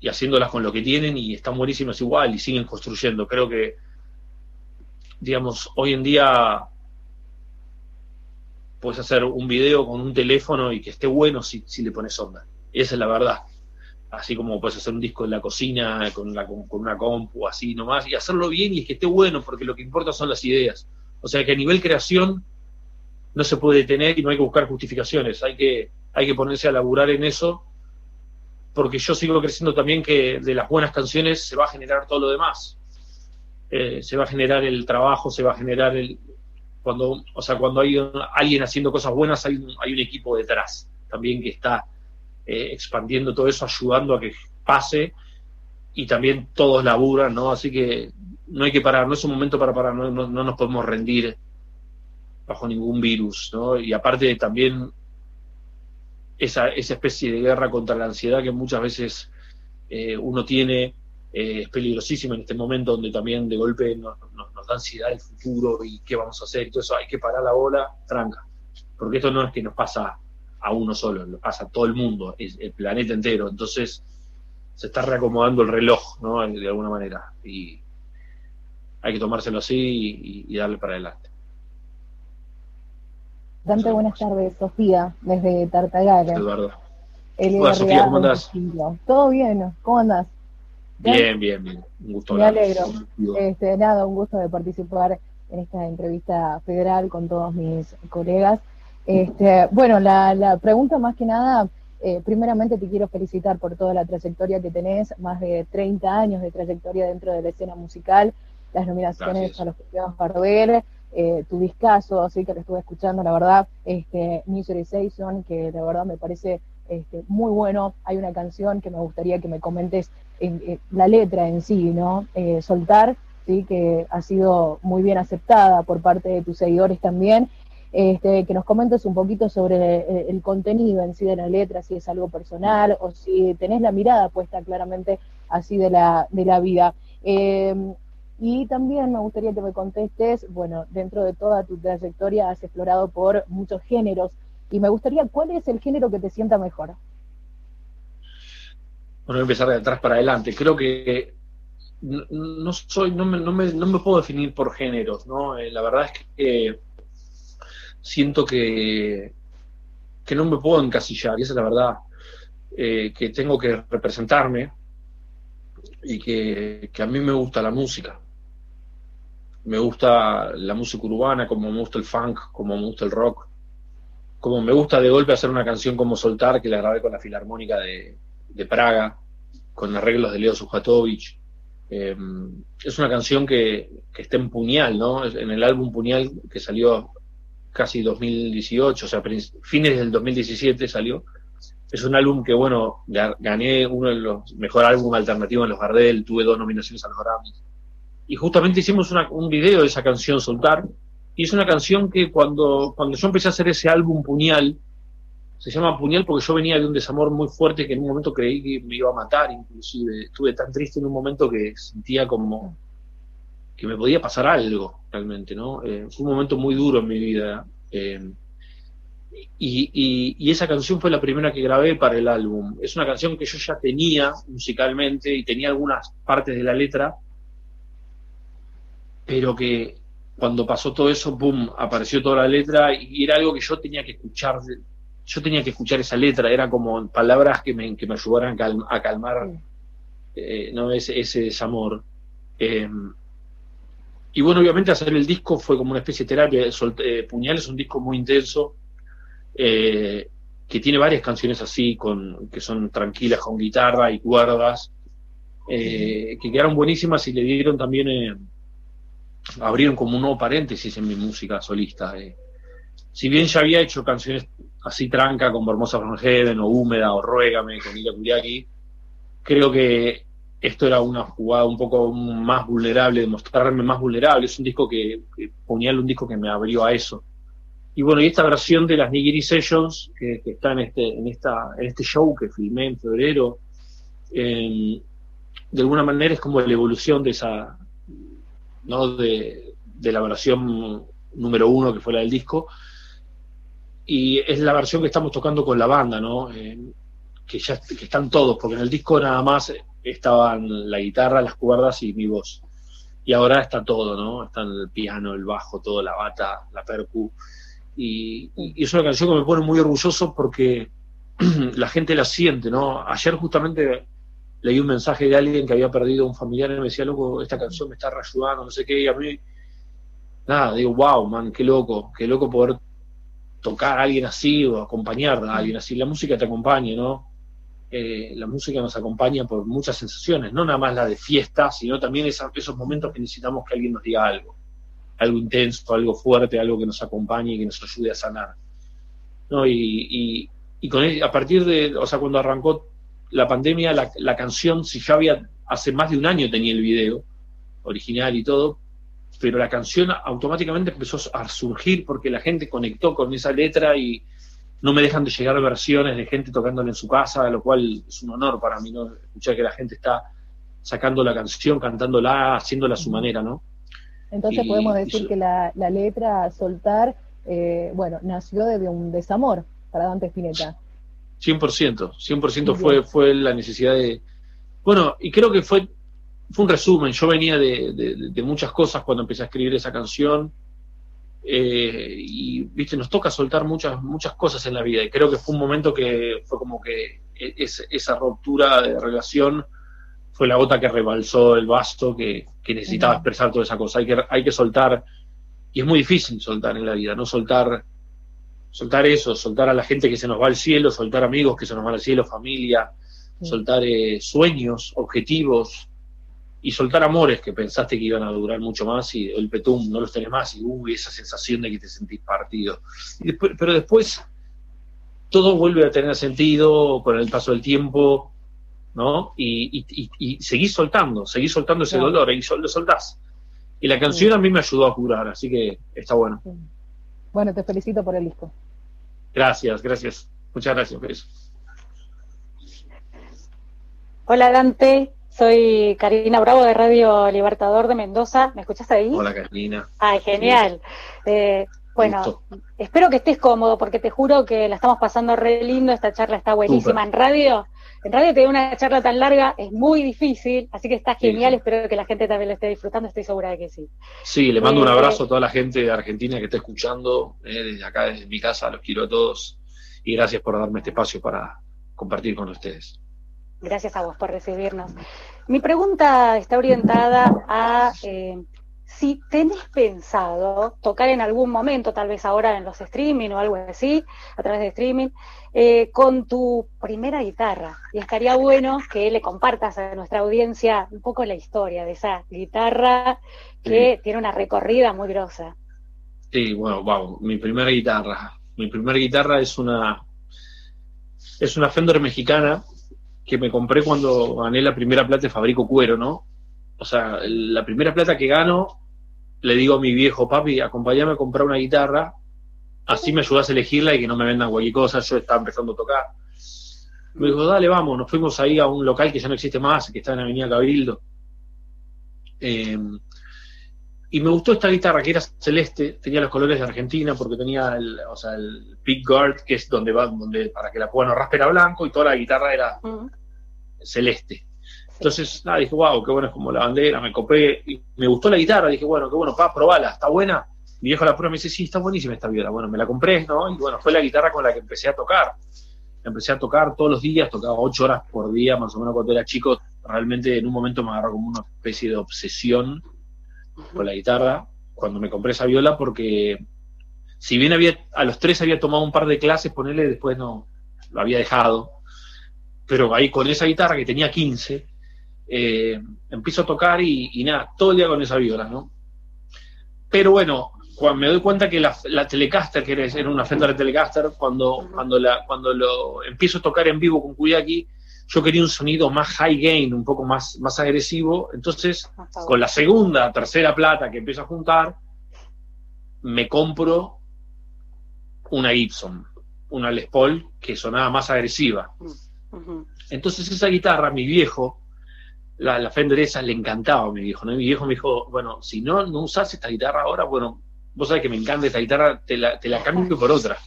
y haciéndolas con lo que tienen y están buenísimas igual y siguen construyendo. Creo que, digamos, hoy en día puedes hacer un video con un teléfono y que esté bueno si, si le pones onda. Esa es la verdad así como puedes hacer un disco en la cocina con, la, con, una compu, así nomás, y hacerlo bien y es que esté bueno, porque lo que importa son las ideas. O sea que a nivel creación no se puede tener y no hay que buscar justificaciones, hay que, hay que ponerse a laburar en eso, porque yo sigo creciendo también que de las buenas canciones se va a generar todo lo demás. Eh, se va a generar el trabajo, se va a generar el... Cuando, o sea, cuando hay alguien haciendo cosas buenas, hay hay un equipo detrás también que está eh, expandiendo todo eso, ayudando a que pase y también todos laburan, ¿no? Así que no hay que parar, no es un momento para parar, no, nos podemos rendir bajo ningún virus, ¿no? Y aparte también esa, esa especie de guerra contra la ansiedad que muchas veces eh, uno tiene eh, es peligrosísima en este momento donde también de golpe nos, nos, da ansiedad el futuro y qué vamos a hacer y todo eso, hay que parar la bola, tranca, porque esto no es que nos pasa a uno solo, lo pasa a todo el mundo, es el planeta entero. Entonces se está reacomodando el reloj, ¿no? De alguna manera. Y hay que tomárselo así y, darle para adelante. Dante, buenas tardes. Sofía, desde Tartagal. Eduardo. Hola, Sofía, ¿cómo andás? Todo bien, ¿cómo andás? Bien, bien, bien. Un gusto. Me alegro. Este, nada, un gusto de participar en esta entrevista federal con todos mis colegas. Este, bueno, la, pregunta más que nada, eh, primeramente te quiero felicitar por toda la trayectoria que tenés, más de 30 años de trayectoria dentro de la escena musical, las nominaciones a los premios Bardel, eh, tu discazo, así que lo estuve escuchando, la verdad, este, Season, que de verdad me parece este, muy bueno. Hay una canción que me gustaría que me comentes en, la letra en sí, ¿no? Eh, Soltar, sí, que ha sido muy bien aceptada por parte de tus seguidores también este, que nos comentes un poquito sobre eh, el, contenido en sí de la letra, si es algo personal o si tenés la mirada puesta claramente así de la, de la vida. Em, y también me gustaría que me contestes, bueno, dentro de toda tu trayectoria has explorado por muchos géneros y me gustaría, ¿cuál es el género que te sienta mejor? Bueno, voy a empezar de atrás para adelante. Creo que no, soy, no me, no, me, no me puedo definir por géneros, ¿no? Eh, la verdad es que siento que, que no me puedo encasillar, y esa es la verdad, eh, que tengo que representarme y que, a mí me gusta la música. Me gusta la música urbana, como me gusta el funk, como me gusta el rock, como me gusta de golpe hacer una canción como Soltar, que la grabé con la Filarmónica de, Praga, con arreglos de Leo Sujatovich. Em, es una canción que, que, está en Puñal, ¿no? En el álbum Puñal que salió casi 2018, o sea, fines del 2017 salió. Es un álbum que, bueno, gané uno de los mejores álbumes alternativos en los Gardel, tuve dos nominaciones a los Grammys. Y justamente hicimos un video de esa canción, Soltar, y es una canción que cuando, cuando yo empecé a hacer ese álbum Puñal, se llama Puñal porque yo venía de un desamor muy fuerte que en un momento creí que me iba a matar, inclusive. Estuve tan triste en un momento que sentía como que me podía pasar algo realmente, ¿no? Eh, fue un momento muy duro en mi vida. Eh, y, y, esa canción fue la primera que grabé para el álbum. Es una canción que yo ya tenía musicalmente y tenía algunas partes de la letra, pero que cuando pasó todo eso, boom, apareció toda la letra y era algo que yo tenía que escuchar. Yo tenía que escuchar esa letra, era como palabras que me, que me ayudaran a, calmar eh, ¿no? ese, ese desamor. Y bueno, obviamente hacer el disco fue como una especie de terapia. Eh, Puñal es un disco muy intenso, eh, que tiene varias canciones así, con, que son tranquilas, con guitarra y cuerdas, eh, que quedaron buenísimas y le dieron también, abrieron como un nuevo paréntesis en mi música solista. Si bien ya había hecho canciones así tranca, como Hermosa from Heaven, o Húmeda, o Ruégame, con Ila Kuriaki, creo que esto era una jugada un poco más vulnerable, de mostrarme más vulnerable. Es un disco que, que un disco que me abrió a eso. Y bueno, y esta versión de las Nigiri Sessions, que, está en este, en, esta, en este show que filmé en febrero, de alguna manera es como la evolución de esa, ¿no? De, de la versión número uno que fue la del disco. y es la versión que estamos tocando con la banda, ¿no? Eh, que ya que están todos, porque en el disco nada más estaban la guitarra, las cuerdas y mi voz. Y ahora está todo, ¿no? Está el piano, el bajo, todo, la bata, la percu. Y, y es una canción que me pone muy orgulloso porque la gente la siente, ¿no? Ayer justamente leí un mensaje de alguien que había perdido un familiar y me decía, loco, esta canción me está reayudando, no sé qué, y a mí, nada, digo, wow, man, qué loco, qué loco poder tocar a alguien así o acompañar a alguien así. La música te acompaña, ¿no? Eh, la música nos acompaña por muchas sensaciones, no nada más la de fiesta, sino también esos momentos que necesitamos que alguien nos diga algo, algo intenso, algo fuerte, algo que nos acompañe y que nos ayude a sanar. ¿no? Y, y, con a partir de, o sea, cuando arrancó la pandemia, la, canción, si ya había, hace más de un año tenía el video original y todo, pero la canción automáticamente empezó a surgir porque la gente conectó con esa letra y no me dejan de llegar versiones de gente tocándola en su casa, lo cual es un honor para mí, ¿no? Escuchar que la gente está sacando la canción, cantándola, haciéndola a su manera, ¿no? Entonces podemos decir que la, letra Soltar, eh, bueno, nació de un desamor para Dante Spinetta. 100%, 100% fue, fue la necesidad de... Bueno, y creo que fue, fue un resumen, yo venía de, muchas cosas cuando empecé a escribir esa canción, eh, y viste, nos toca soltar muchas, muchas cosas en la vida, y creo que fue un momento que fue como que e, esa ruptura de relación fue la gota que rebalsó el vasto que, necesitaba expresar toda esa cosa. Hay que, hay que soltar, y es muy difícil soltar en la vida, no soltar soltar eso, soltar a la gente que se nos va al cielo, soltar amigos que se nos van al cielo, familia, soltar eh, sueños, objetivos y soltar amores que pensaste que iban a durar mucho más y el petum no los tenés más y hubo esa sensación de que te sentís partido. pero después todo vuelve a tener sentido con el paso del tiempo, ¿no? Y, y, seguís soltando, seguís soltando ese dolor y lo soltás. Y la canción a mí me ayudó a curar, así que está bueno. Bueno, te felicito por el disco. Gracias, gracias. Muchas gracias Hola Dante, soy Karina Bravo de Radio Libertador de Mendoza. ¿Me escuchas ahí? Hola Karina. Ay, genial. Eh, bueno, espero que estés cómodo porque te juro que la estamos pasando re lindo. Esta charla está buenísima en radio. En radio tener una charla tan larga es muy difícil, así que está genial, espero que la gente también lo esté disfrutando, estoy segura de que sí. Sí, le mando un eh, abrazo a toda la gente de Argentina que está escuchando, eh, desde acá, desde mi casa, los quiero a todos y gracias por darme este espacio para compartir con ustedes. Gracias a vos por recibirnos. Mi pregunta está orientada a eh, si tenés pensado tocar en algún momento, tal vez ahora en los streaming o algo así, a través de streaming, eh, con tu primera guitarra. Y estaría bueno que le compartas a nuestra audiencia un poco la historia de esa guitarra que tiene una recorrida muy grosa. Sí, bueno, wow, mi primera guitarra. Mi primera guitarra es una es una Fender mexicana que me compré cuando gané la primera plata de Fabrico Cuero, ¿no? O sea, la primera plata que gano le digo a mi viejo, papi, acompáñame a comprar una guitarra, así me ayudas a elegirla y que no me vendan cualquier cosa, yo estaba empezando a tocar. Me dijo, dale, vamos, nos fuimos ahí a un local que ya no existe más, que está en Avenida Cabildo. Em, y me gustó esta guitarra que era celeste, tenía los colores de Argentina porque tenía el, o sea, el pick guard, que es donde va, donde para que la puedan no era blanco y toda la guitarra era celeste. Entonces, nada, dije, wow, qué bueno es como la bandera, me copé, y me gustó la guitarra, dije, bueno, qué bueno, pa, probala, ¿está buena? Mi viejo la prueba me dice, sí, está buenísima esta viola. Bueno, me la compré, ¿no? Y bueno, fue la guitarra con la que empecé a tocar. Empecé a tocar todos los días, tocaba ocho horas por día, más o menos cuando era chico. Realmente en un momento me agarró como una especie de obsesión con la guitarra cuando me compré esa viola, porque si bien había, a los tres había tomado un par de clases, ponerle, después no, lo había dejado. Pero ahí con esa guitarra que tenía 15, eh, empiezo a tocar y, nada, todo el día con esa vibra, ¿no? Pero bueno, cuando me doy cuenta que la, Telecaster, que era una Fender Telecaster, cuando, cuando, la, cuando lo empiezo a tocar en vivo con Kuyaki, yo quería un sonido más high gain, un poco más, más agresivo. Entonces, con la segunda, tercera plata que empiezo a juntar, me compro una Gibson, una Les Paul que sonaba más agresiva. Entonces, esa guitarra, mi viejo, la, la, Fender esa le encantaba a mi viejo, ¿no? mi viejo me dijo, bueno, si no, no usas esta guitarra ahora, bueno, vos sabés que me encanta esta guitarra, te la, te la cambio por otra.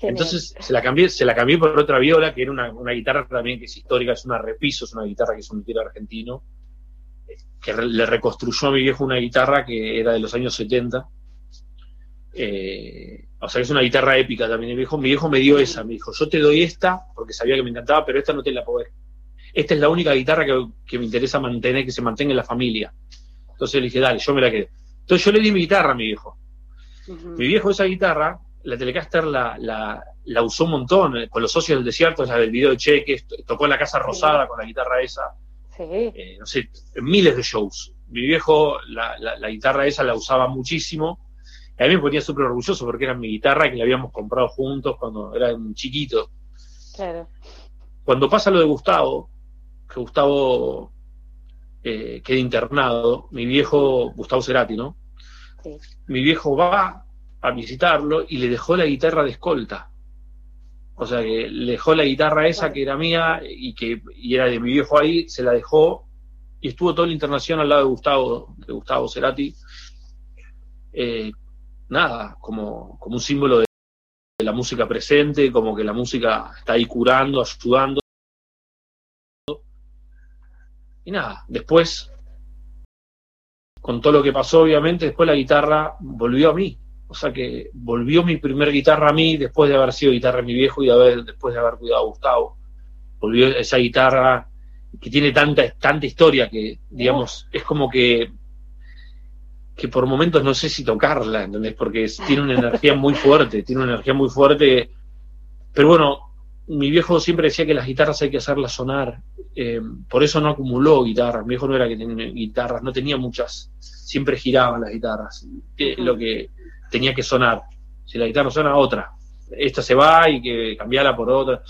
Entonces se la cambié, se la cambié por otra viola, que era una, guitarra también que es histórica, es una repiso, es una guitarra que es un tiro argentino, que le reconstruyó a mi viejo una guitarra que era de los años 70. Eh, o sea, que es una guitarra épica también. Mi viejo, mi viejo me dio esa, me dijo, yo te doy esta, porque sabía que me encantaba, pero esta no te la puedo Esta es la única guitarra que, me interesa mantener, que se mantenga en la familia. Entonces le dije, dale, yo me la quedo. Entonces yo le di mi guitarra a mi viejo. Mi viejo esa guitarra la Telecaster la, la, usó un montón eh, con los socios del desierto, la del video de Cheques, tocó en la Casa Rosada con la guitarra esa. Eh, no sé, miles de shows. Mi viejo la, la, guitarra esa la usaba muchísimo. A mí me ponía súper orgulloso porque era mi guitarra que la habíamos comprado juntos cuando era un chiquito. Cuando pasa lo de Gustavo, que Gustavo eh, queda internado, mi viejo, Gustavo Cerati, ¿no? Mi viejo va a visitarlo y le dejó la guitarra de escolta. O sea que le dejó la guitarra esa que era mía y que era de mi viejo ahí, se la dejó y estuvo todo el internación al lado de Gustavo, de Gustavo Cerati. Eh, nada, como, como un símbolo de, la música presente, como que la música está ahí curando, ayudando. Y nada, después, con todo lo que pasó, obviamente, después la guitarra volvió a mí. O sea que volvió mi primer guitarra a mí después de haber sido guitarra de mi viejo y de haber, después de haber cuidado a Gustavo. Volvió esa guitarra que tiene tanta, tanta historia que, digamos, es como que que por momentos no sé si tocarla, ¿entendés? Porque tiene una energía muy fuerte, tiene una energía muy fuerte. Pero bueno, mi viejo siempre decía que las guitarras hay que hacerlas sonar. Eh, por eso no acumuló guitarras. Mi viejo no era que tenía guitarras, no tenía muchas. Siempre giraban las guitarras. lo que tenía que sonar. Si la guitarra no suena, otra. Esta se va y que cambiarla por otra.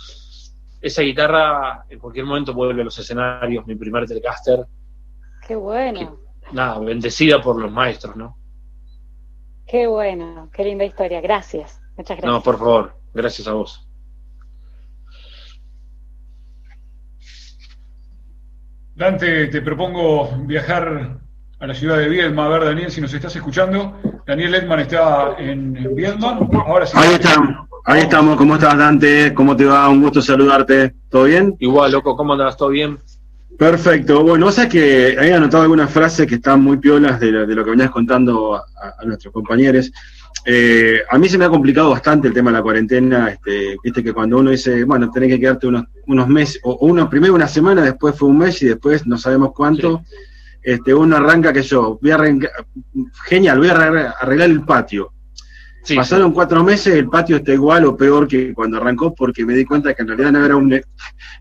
Esa guitarra en cualquier momento vuelve a los escenarios, mi primer Telecaster. Qué bueno. Nada, bendecida por los maestros, ¿no? Qué bueno, qué linda historia. Gracias. Muchas gracias. No, por favor, gracias a vos. Dante, te propongo viajar a la ciudad de Viedma. A ver, Daniel, si nos estás escuchando. Daniel Edman está en Viedma. Ahora sí. Ahí estamos. Ahí estamos. ¿Cómo estás, Dante? ¿Cómo te va? Un gusto saludarte. ¿Todo bien? Igual, loco. ¿Cómo andas? ¿Todo bien? Perfecto. Bueno, o sea que he anotado algunas frases que están muy piolas de, lo que venías contando a, nuestros compañeros. Eh, a mí se me ha complicado bastante el tema de la cuarentena. Este, viste que cuando uno dice, bueno, tenés que quedarte unos, unos meses, o uno primero una semana, después fue un mes y después no sabemos cuánto este, uno arranca que yo, voy a genial, voy a arreglar el patio. Pasaron cuatro meses, el patio está igual o peor que cuando arrancó, porque me di cuenta que en realidad no era un,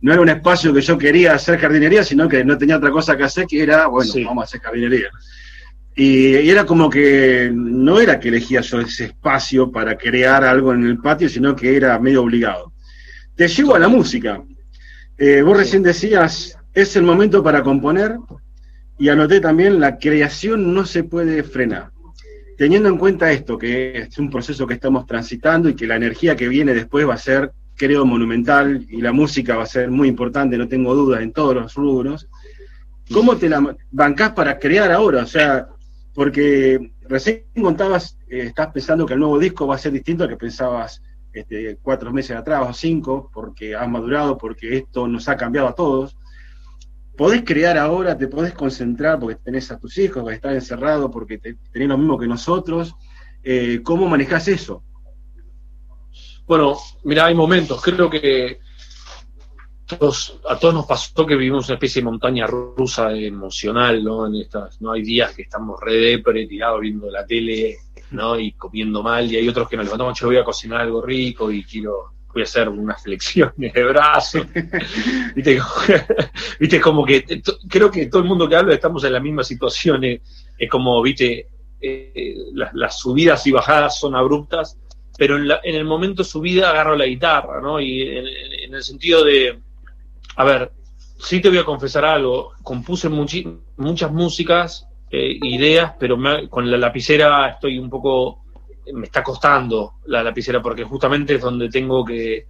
no era un espacio que yo quería hacer jardinería, sino que no tenía otra cosa que hacer, que era, bueno, vamos a hacer jardinería. Y, y, era como que no era que elegía yo ese espacio para crear algo en el patio, sino que era medio obligado. Te llevo a la música. Eh, vos recién decías, es el momento para componer, y anoté también, la creación no se puede frenar. Teniendo en cuenta esto, que es un proceso que estamos transitando y que la energía que viene después va a ser, creo, monumental y la música va a ser muy importante, no tengo dudas, en todos los rubros, ¿cómo te la bancás para crear ahora? O sea, porque recién contabas, eh, estás pensando que el nuevo disco va a ser distinto al que pensabas este, cuatro meses atrás o cinco, porque has madurado, porque esto nos ha cambiado a todos podés crear ahora, te podés concentrar porque tenés a tus hijos, que están encerrados porque tenés lo mismo que nosotros. Eh, ¿Cómo manejás eso? Bueno, mira, hay momentos, creo que a todos nos pasó que vivimos una especie de montaña rusa emocional, ¿no? En estas, ¿no? Hay días que estamos re depre, tirados viendo la tele, ¿no? Y comiendo mal, y hay otros que nos levantamos, yo voy a cocinar algo rico y quiero voy a hacer unas flexiones de brazos. ¿Viste? como que creo que todo el mundo que habla estamos en la misma situación. Eh, es como, viste, eh, las, subidas y bajadas son abruptas, pero en, el momento subida agarro la guitarra, ¿no? Y en, el sentido de, a ver, sí te voy a confesar algo, compuse muchas músicas, eh, ideas, pero con la lapicera estoy un poco me está costando la lapicera porque justamente es donde tengo que,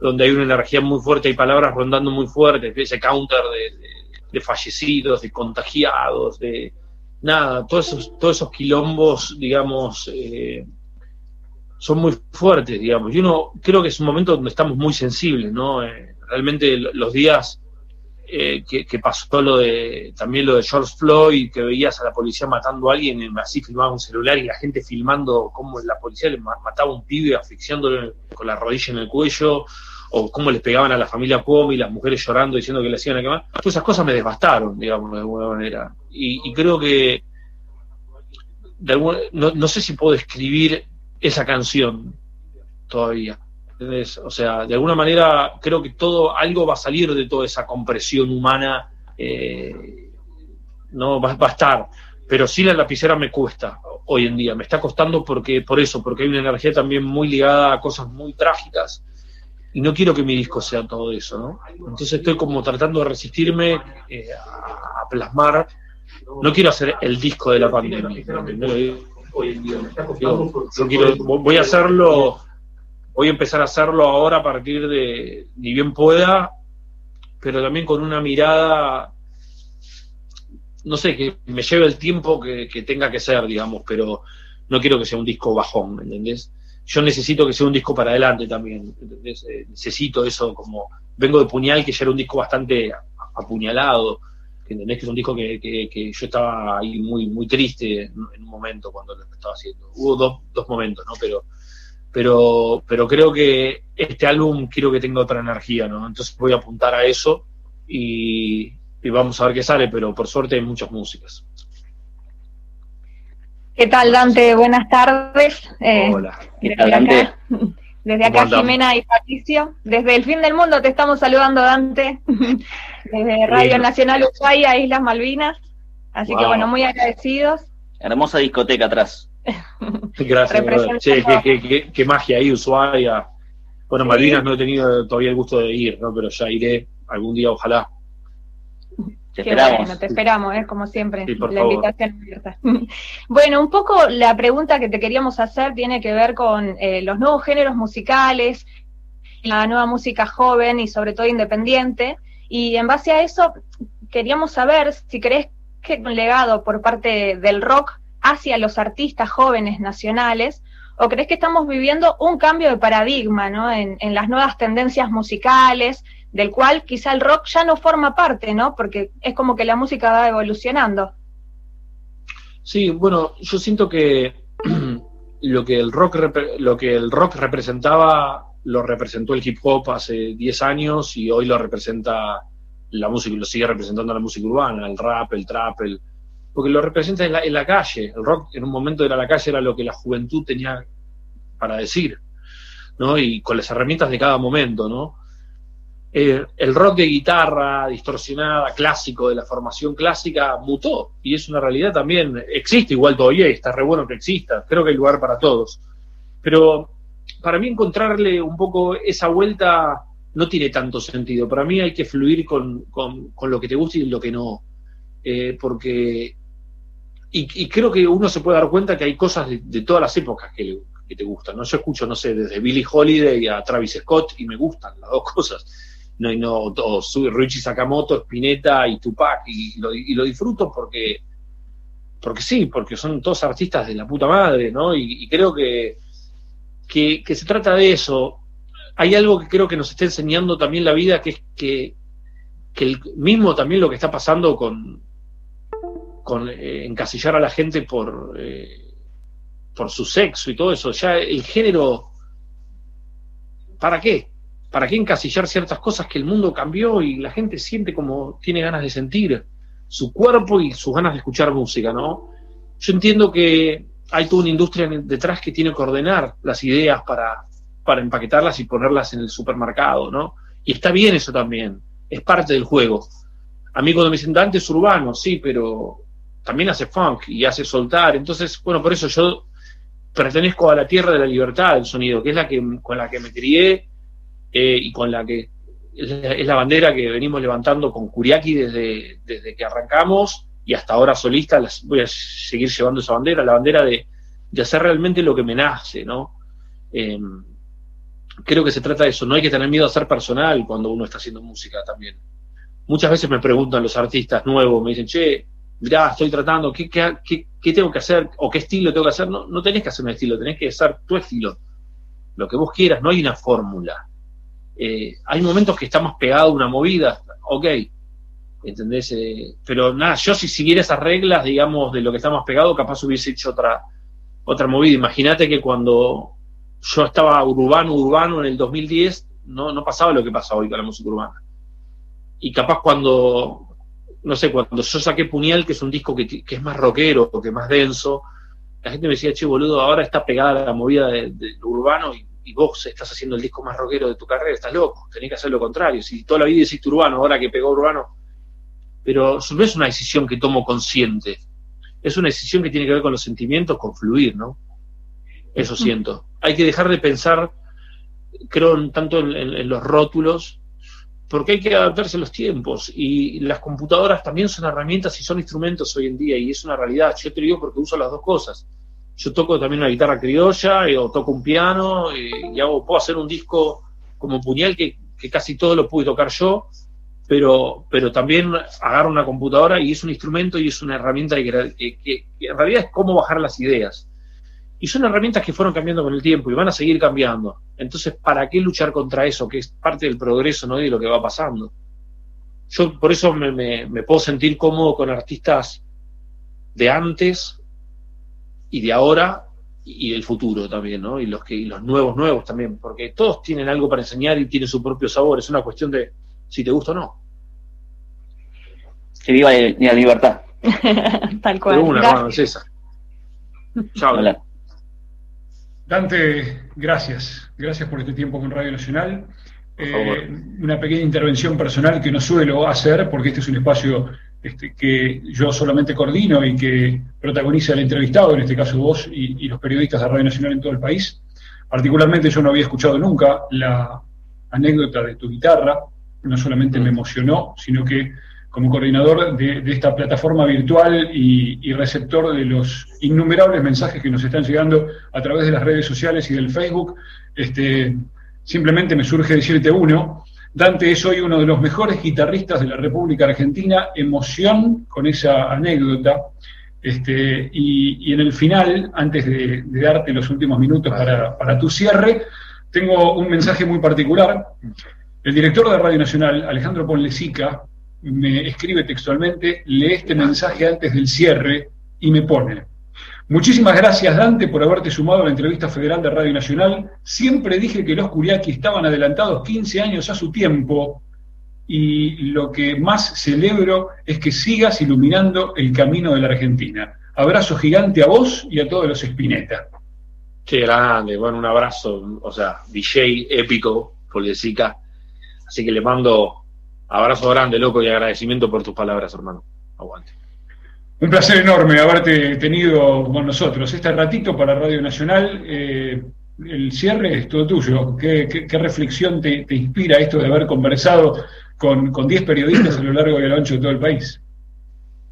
donde hay una energía muy fuerte, hay palabras rondando muy fuertes, ese counter de, fallecidos, de contagiados, de nada, todos esos, todos esos quilombos, digamos, eh, son muy fuertes, digamos. Y uno creo que es un momento donde estamos muy sensibles, ¿no? Eh, realmente los días eh, que, pasó lo de también lo de George Floyd, que veías a la policía matando a alguien, así filmaba un celular y la gente filmando cómo la policía le mataba a un pibe asfixiándolo con la rodilla en el cuello, o cómo les pegaban a la familia Cuomo y las mujeres llorando diciendo que le hacían a quemar. Todas esas cosas me devastaron, digamos, de alguna manera. Y, creo que no, sé si puedo escribir esa canción todavía. O sea, de alguna manera creo que todo, algo va a salir de toda esa compresión humana, eh, no va, a estar. Pero sí la lapicera me cuesta hoy en día, me está costando porque, por eso, porque hay una energía también muy ligada a cosas muy trágicas. Y no quiero que mi disco sea todo eso, ¿no? Entonces estoy como tratando de resistirme eh, a, plasmar, no quiero hacer el disco de la pandemia, hoy en día yo quiero, voy a hacerlo voy a empezar a hacerlo ahora a partir de, ni bien pueda, pero también con una mirada, no sé, que me lleve el tiempo que, tenga que ser, digamos, pero no quiero que sea un disco bajón, ¿me entendés? Yo necesito que sea un disco para adelante también, ¿entendés? Eh, necesito eso como, vengo de Puñal, que ya era un disco bastante apuñalado, ¿entendés? Que es un disco que, que, yo estaba ahí muy, muy triste en, un momento cuando lo estaba haciendo. Hubo dos, dos momentos, ¿no? Pero pero, pero creo que este álbum quiero que tenga otra energía, ¿no? Entonces voy a apuntar a eso y, vamos a ver qué sale, pero por suerte hay muchas músicas. ¿Qué tal, Dante? Buenas tardes. Eh, Hola. Desde acá, Jimena y Patricio. Desde el fin del mundo te estamos saludando, Dante. Desde Radio Nacional Ushuaia, Islas Malvinas. Así que, bueno, muy agradecidos. Hermosa discoteca atrás. Gracias, che, qué, magia ahí, Ushuaia. Bueno, Malvinas no he tenido todavía el gusto de ir, ¿no? Pero ya iré algún día, ojalá. Te esperamos. Bueno, te esperamos, ¿eh? como siempre, la invitación abierta. bueno, un poco la pregunta que te queríamos hacer tiene que ver con eh, los nuevos géneros musicales, la nueva música joven y sobre todo independiente. Y en base a eso, queríamos saber si crees que un legado por parte del rock hacia los artistas jóvenes nacionales? ¿O crees que estamos viviendo un cambio de paradigma ¿no? en, las nuevas tendencias musicales, del cual quizá el rock ya no forma parte, ¿no? porque es como que la música va evolucionando? Sí, bueno, yo siento que lo que el rock lo que el rock representaba lo representó el hip hop hace 10 años y hoy lo representa la música, lo sigue representando la música urbana, el rap, el trap, el, porque lo representa en la, calle. El rock en un momento era la calle, era lo que la juventud tenía para decir, ¿no? Y con las herramientas de cada momento, ¿no? Eh, el rock de guitarra distorsionada, clásico, de la formación clásica, mutó. Y es una realidad también. Existe igual todavía y está re bueno que exista. Creo que hay lugar para todos. Pero para mí encontrarle un poco esa vuelta no tiene tanto sentido. Para mí hay que fluir con, con lo que te gusta y lo que no. Eh, porque y, creo que uno se puede dar cuenta que hay cosas de, todas las épocas que, te gustan. ¿no? Yo escucho, no sé, desde Billie Holiday a Travis Scott y me gustan las dos cosas. No, y no, todo, Richie Sakamoto, Spinetta y Tupac, y lo, disfruto porque, porque sí, porque son todos artistas de la puta madre, ¿no? Y, creo que, que, se trata de eso. Hay algo que creo que nos está enseñando también la vida, que es que, que el mismo también lo que está pasando con, con eh, encasillar a la gente por, eh, por su sexo y todo eso. Ya el género, ¿para qué? ¿Para qué encasillar ciertas cosas que el mundo cambió y la gente siente como tiene ganas de sentir su cuerpo y sus ganas de escuchar música, ¿no? Yo entiendo que hay toda una industria detrás que tiene que ordenar las ideas para, para empaquetarlas y ponerlas en el supermercado, ¿no? Y está bien eso también, es parte del juego. A mí cuando me dicen Dante es urbano, sí, pero también hace funk y hace soltar. Entonces, bueno, por eso yo pertenezco a la tierra de la libertad del sonido, que es la que con la que me crié eh, y con la que es la, bandera que venimos levantando con Kuriaki desde, desde que arrancamos y hasta ahora solista voy a seguir llevando esa bandera, la bandera de, hacer realmente lo que me nace, ¿no? Em, creo que se trata de eso, no hay que tener miedo a ser personal cuando uno está haciendo música también. Muchas veces me preguntan los artistas nuevos, me dicen, che, mirá, estoy tratando, ¿qué, qué, tengo que hacer o qué estilo tengo que hacer? No, no tenés que hacer un estilo, tenés que hacer tu estilo, lo que vos quieras, no hay una fórmula. Eh, hay momentos que estamos pegados a una movida, ok, ¿entendés? Eh, pero nada, yo si siguiera esas reglas, digamos, de lo que estamos pegados, capaz hubiese hecho otra, otra movida. Imagínate que cuando yo estaba urbano, urbano en el 2010, no, no pasaba lo que pasa hoy con la música urbana. Y capaz cuando, no sé, cuando yo saqué Puñal, que es un disco que, que es más rockero, que es más denso, la gente me decía, che, boludo, ahora estás pegada a la movida de, urbano y, vos estás haciendo el disco más rockero de tu carrera, estás loco, tenés que hacer lo contrario. Si toda la vida hiciste urbano, ahora que pegó urbano. Pero no es una decisión que tomo consciente, es una decisión que tiene que ver con los sentimientos, con fluir, ¿no? Eso siento. Hay que dejar de pensar, creo, tanto en los rótulos, porque hay que adaptarse a los tiempos y las computadoras también son herramientas y son instrumentos hoy en día y es una realidad. Yo te digo porque uso las dos cosas. Yo toco también una guitarra criolla o toco un piano y, hago, puedo hacer un disco como puñal que, casi todo lo pude tocar yo, pero, pero también agarro una computadora y es un instrumento y es una herramienta que en realidad es cómo bajar las ideas. Y son herramientas que fueron cambiando con el tiempo y van a seguir cambiando. Entonces, ¿para qué luchar contra eso? Que es parte del progreso, ¿no? Y de lo que va pasando. Yo por eso me, puedo sentir cómodo con artistas de antes y de ahora y del futuro también, ¿no? Y los que y los nuevos nuevos también, porque todos tienen algo para enseñar y tienen su propio sabor. Es una cuestión de si te gusta o no. Que viva la libertad. Tal cual. una, César. Chao. Dante, gracias. Gracias por este tiempo con Radio Nacional. Eh, una pequeña intervención personal que no suelo hacer, porque este es un espacio este, que yo solamente coordino y que protagoniza el entrevistado, en este caso vos y, los periodistas de Radio Nacional en todo el país. Particularmente yo no había escuchado nunca la anécdota de tu guitarra, no solamente me emocionó, sino que como coordinador de, esta plataforma virtual y, receptor de los innumerables mensajes que nos están llegando a través de las redes sociales y del Facebook, este, simplemente me surge decirte uno. Dante es hoy uno de los mejores guitarristas de la República Argentina, emoción con esa anécdota. Este, y, en el final, antes de, darte los últimos minutos para, para tu cierre, tengo un mensaje muy particular. El director de Radio Nacional, Alejandro Ponlesica, me escribe textualmente, lee este mensaje antes del cierre y me pone, muchísimas gracias Dante por haberte sumado a la entrevista federal de Radio Nacional, siempre dije que los Curiaki estaban adelantados 15 años a su tiempo y lo que más celebro es que sigas iluminando el camino de la Argentina. Abrazo gigante a vos y a todos los Spinetta. Qué grande, bueno, un abrazo, o sea, DJ épico, por Así que le mando Abrazo grande, loco, y agradecimiento por tus palabras, hermano. Aguante. Un placer enorme haberte tenido con nosotros. Este ratito para Radio Nacional, eh, el cierre es todo tuyo. ¿Qué, reflexión te, inspira esto de haber conversado con 10 periodistas a lo largo y a lo ancho de todo el país?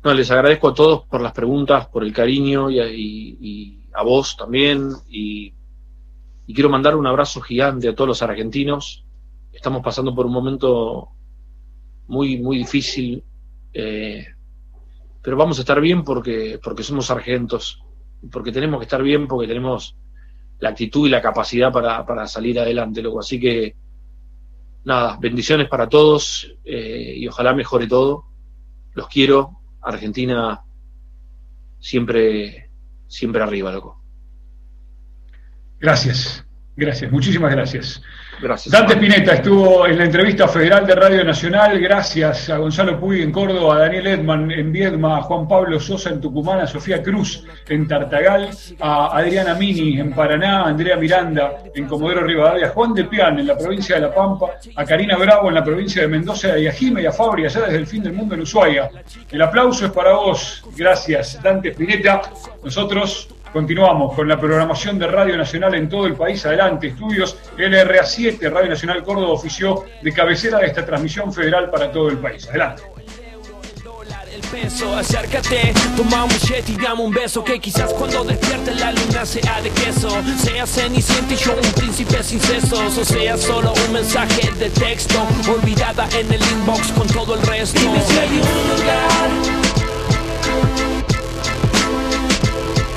No, les agradezco a todos por las preguntas, por el cariño y, a vos también. Y, y quiero mandar un abrazo gigante a todos los argentinos. Estamos pasando por un momento muy, muy difícil, eh, pero vamos a estar bien porque, porque somos sargentos, porque tenemos que estar bien, porque tenemos la actitud y la capacidad para, salir adelante, loco. Así que, nada, bendiciones para todos eh, y ojalá mejore todo. Los quiero. Argentina siempre, siempre arriba, loco. Gracias, gracias, muchísimas gracias. Dante Spinetta estuvo en la entrevista federal de Radio Nacional. Gracias a Gonzalo Puy en Córdoba, a Daniel Edman en Viedma, a Juan Pablo Sosa en Tucumán, a Sofía Cruz en Tartagal, a Adriana Mini en Paraná, a Andrea Miranda en Comodoro Rivadavia, a Juan de Pian en la provincia de La Pampa, a Karina Bravo en la provincia de Mendoza y a Jime y a Fabri allá desde el fin del mundo en Ushuaia. El aplauso es para vos. Gracias, Dante Spinetta. Nosotros Continuamos con la programación de Radio Nacional en todo el país. Adelante, estudios LRA7, Radio Nacional Córdoba ofició de cabecera de esta transmisión federal para todo el país. Adelante. peso, acércate, toma un y dame un beso Que quizás cuando despierte la luna sea de queso Sea cenicienta y yo un príncipe sin sesos O sea solo un mensaje de texto Olvidada en el inbox con todo el resto Dime si hay un lugar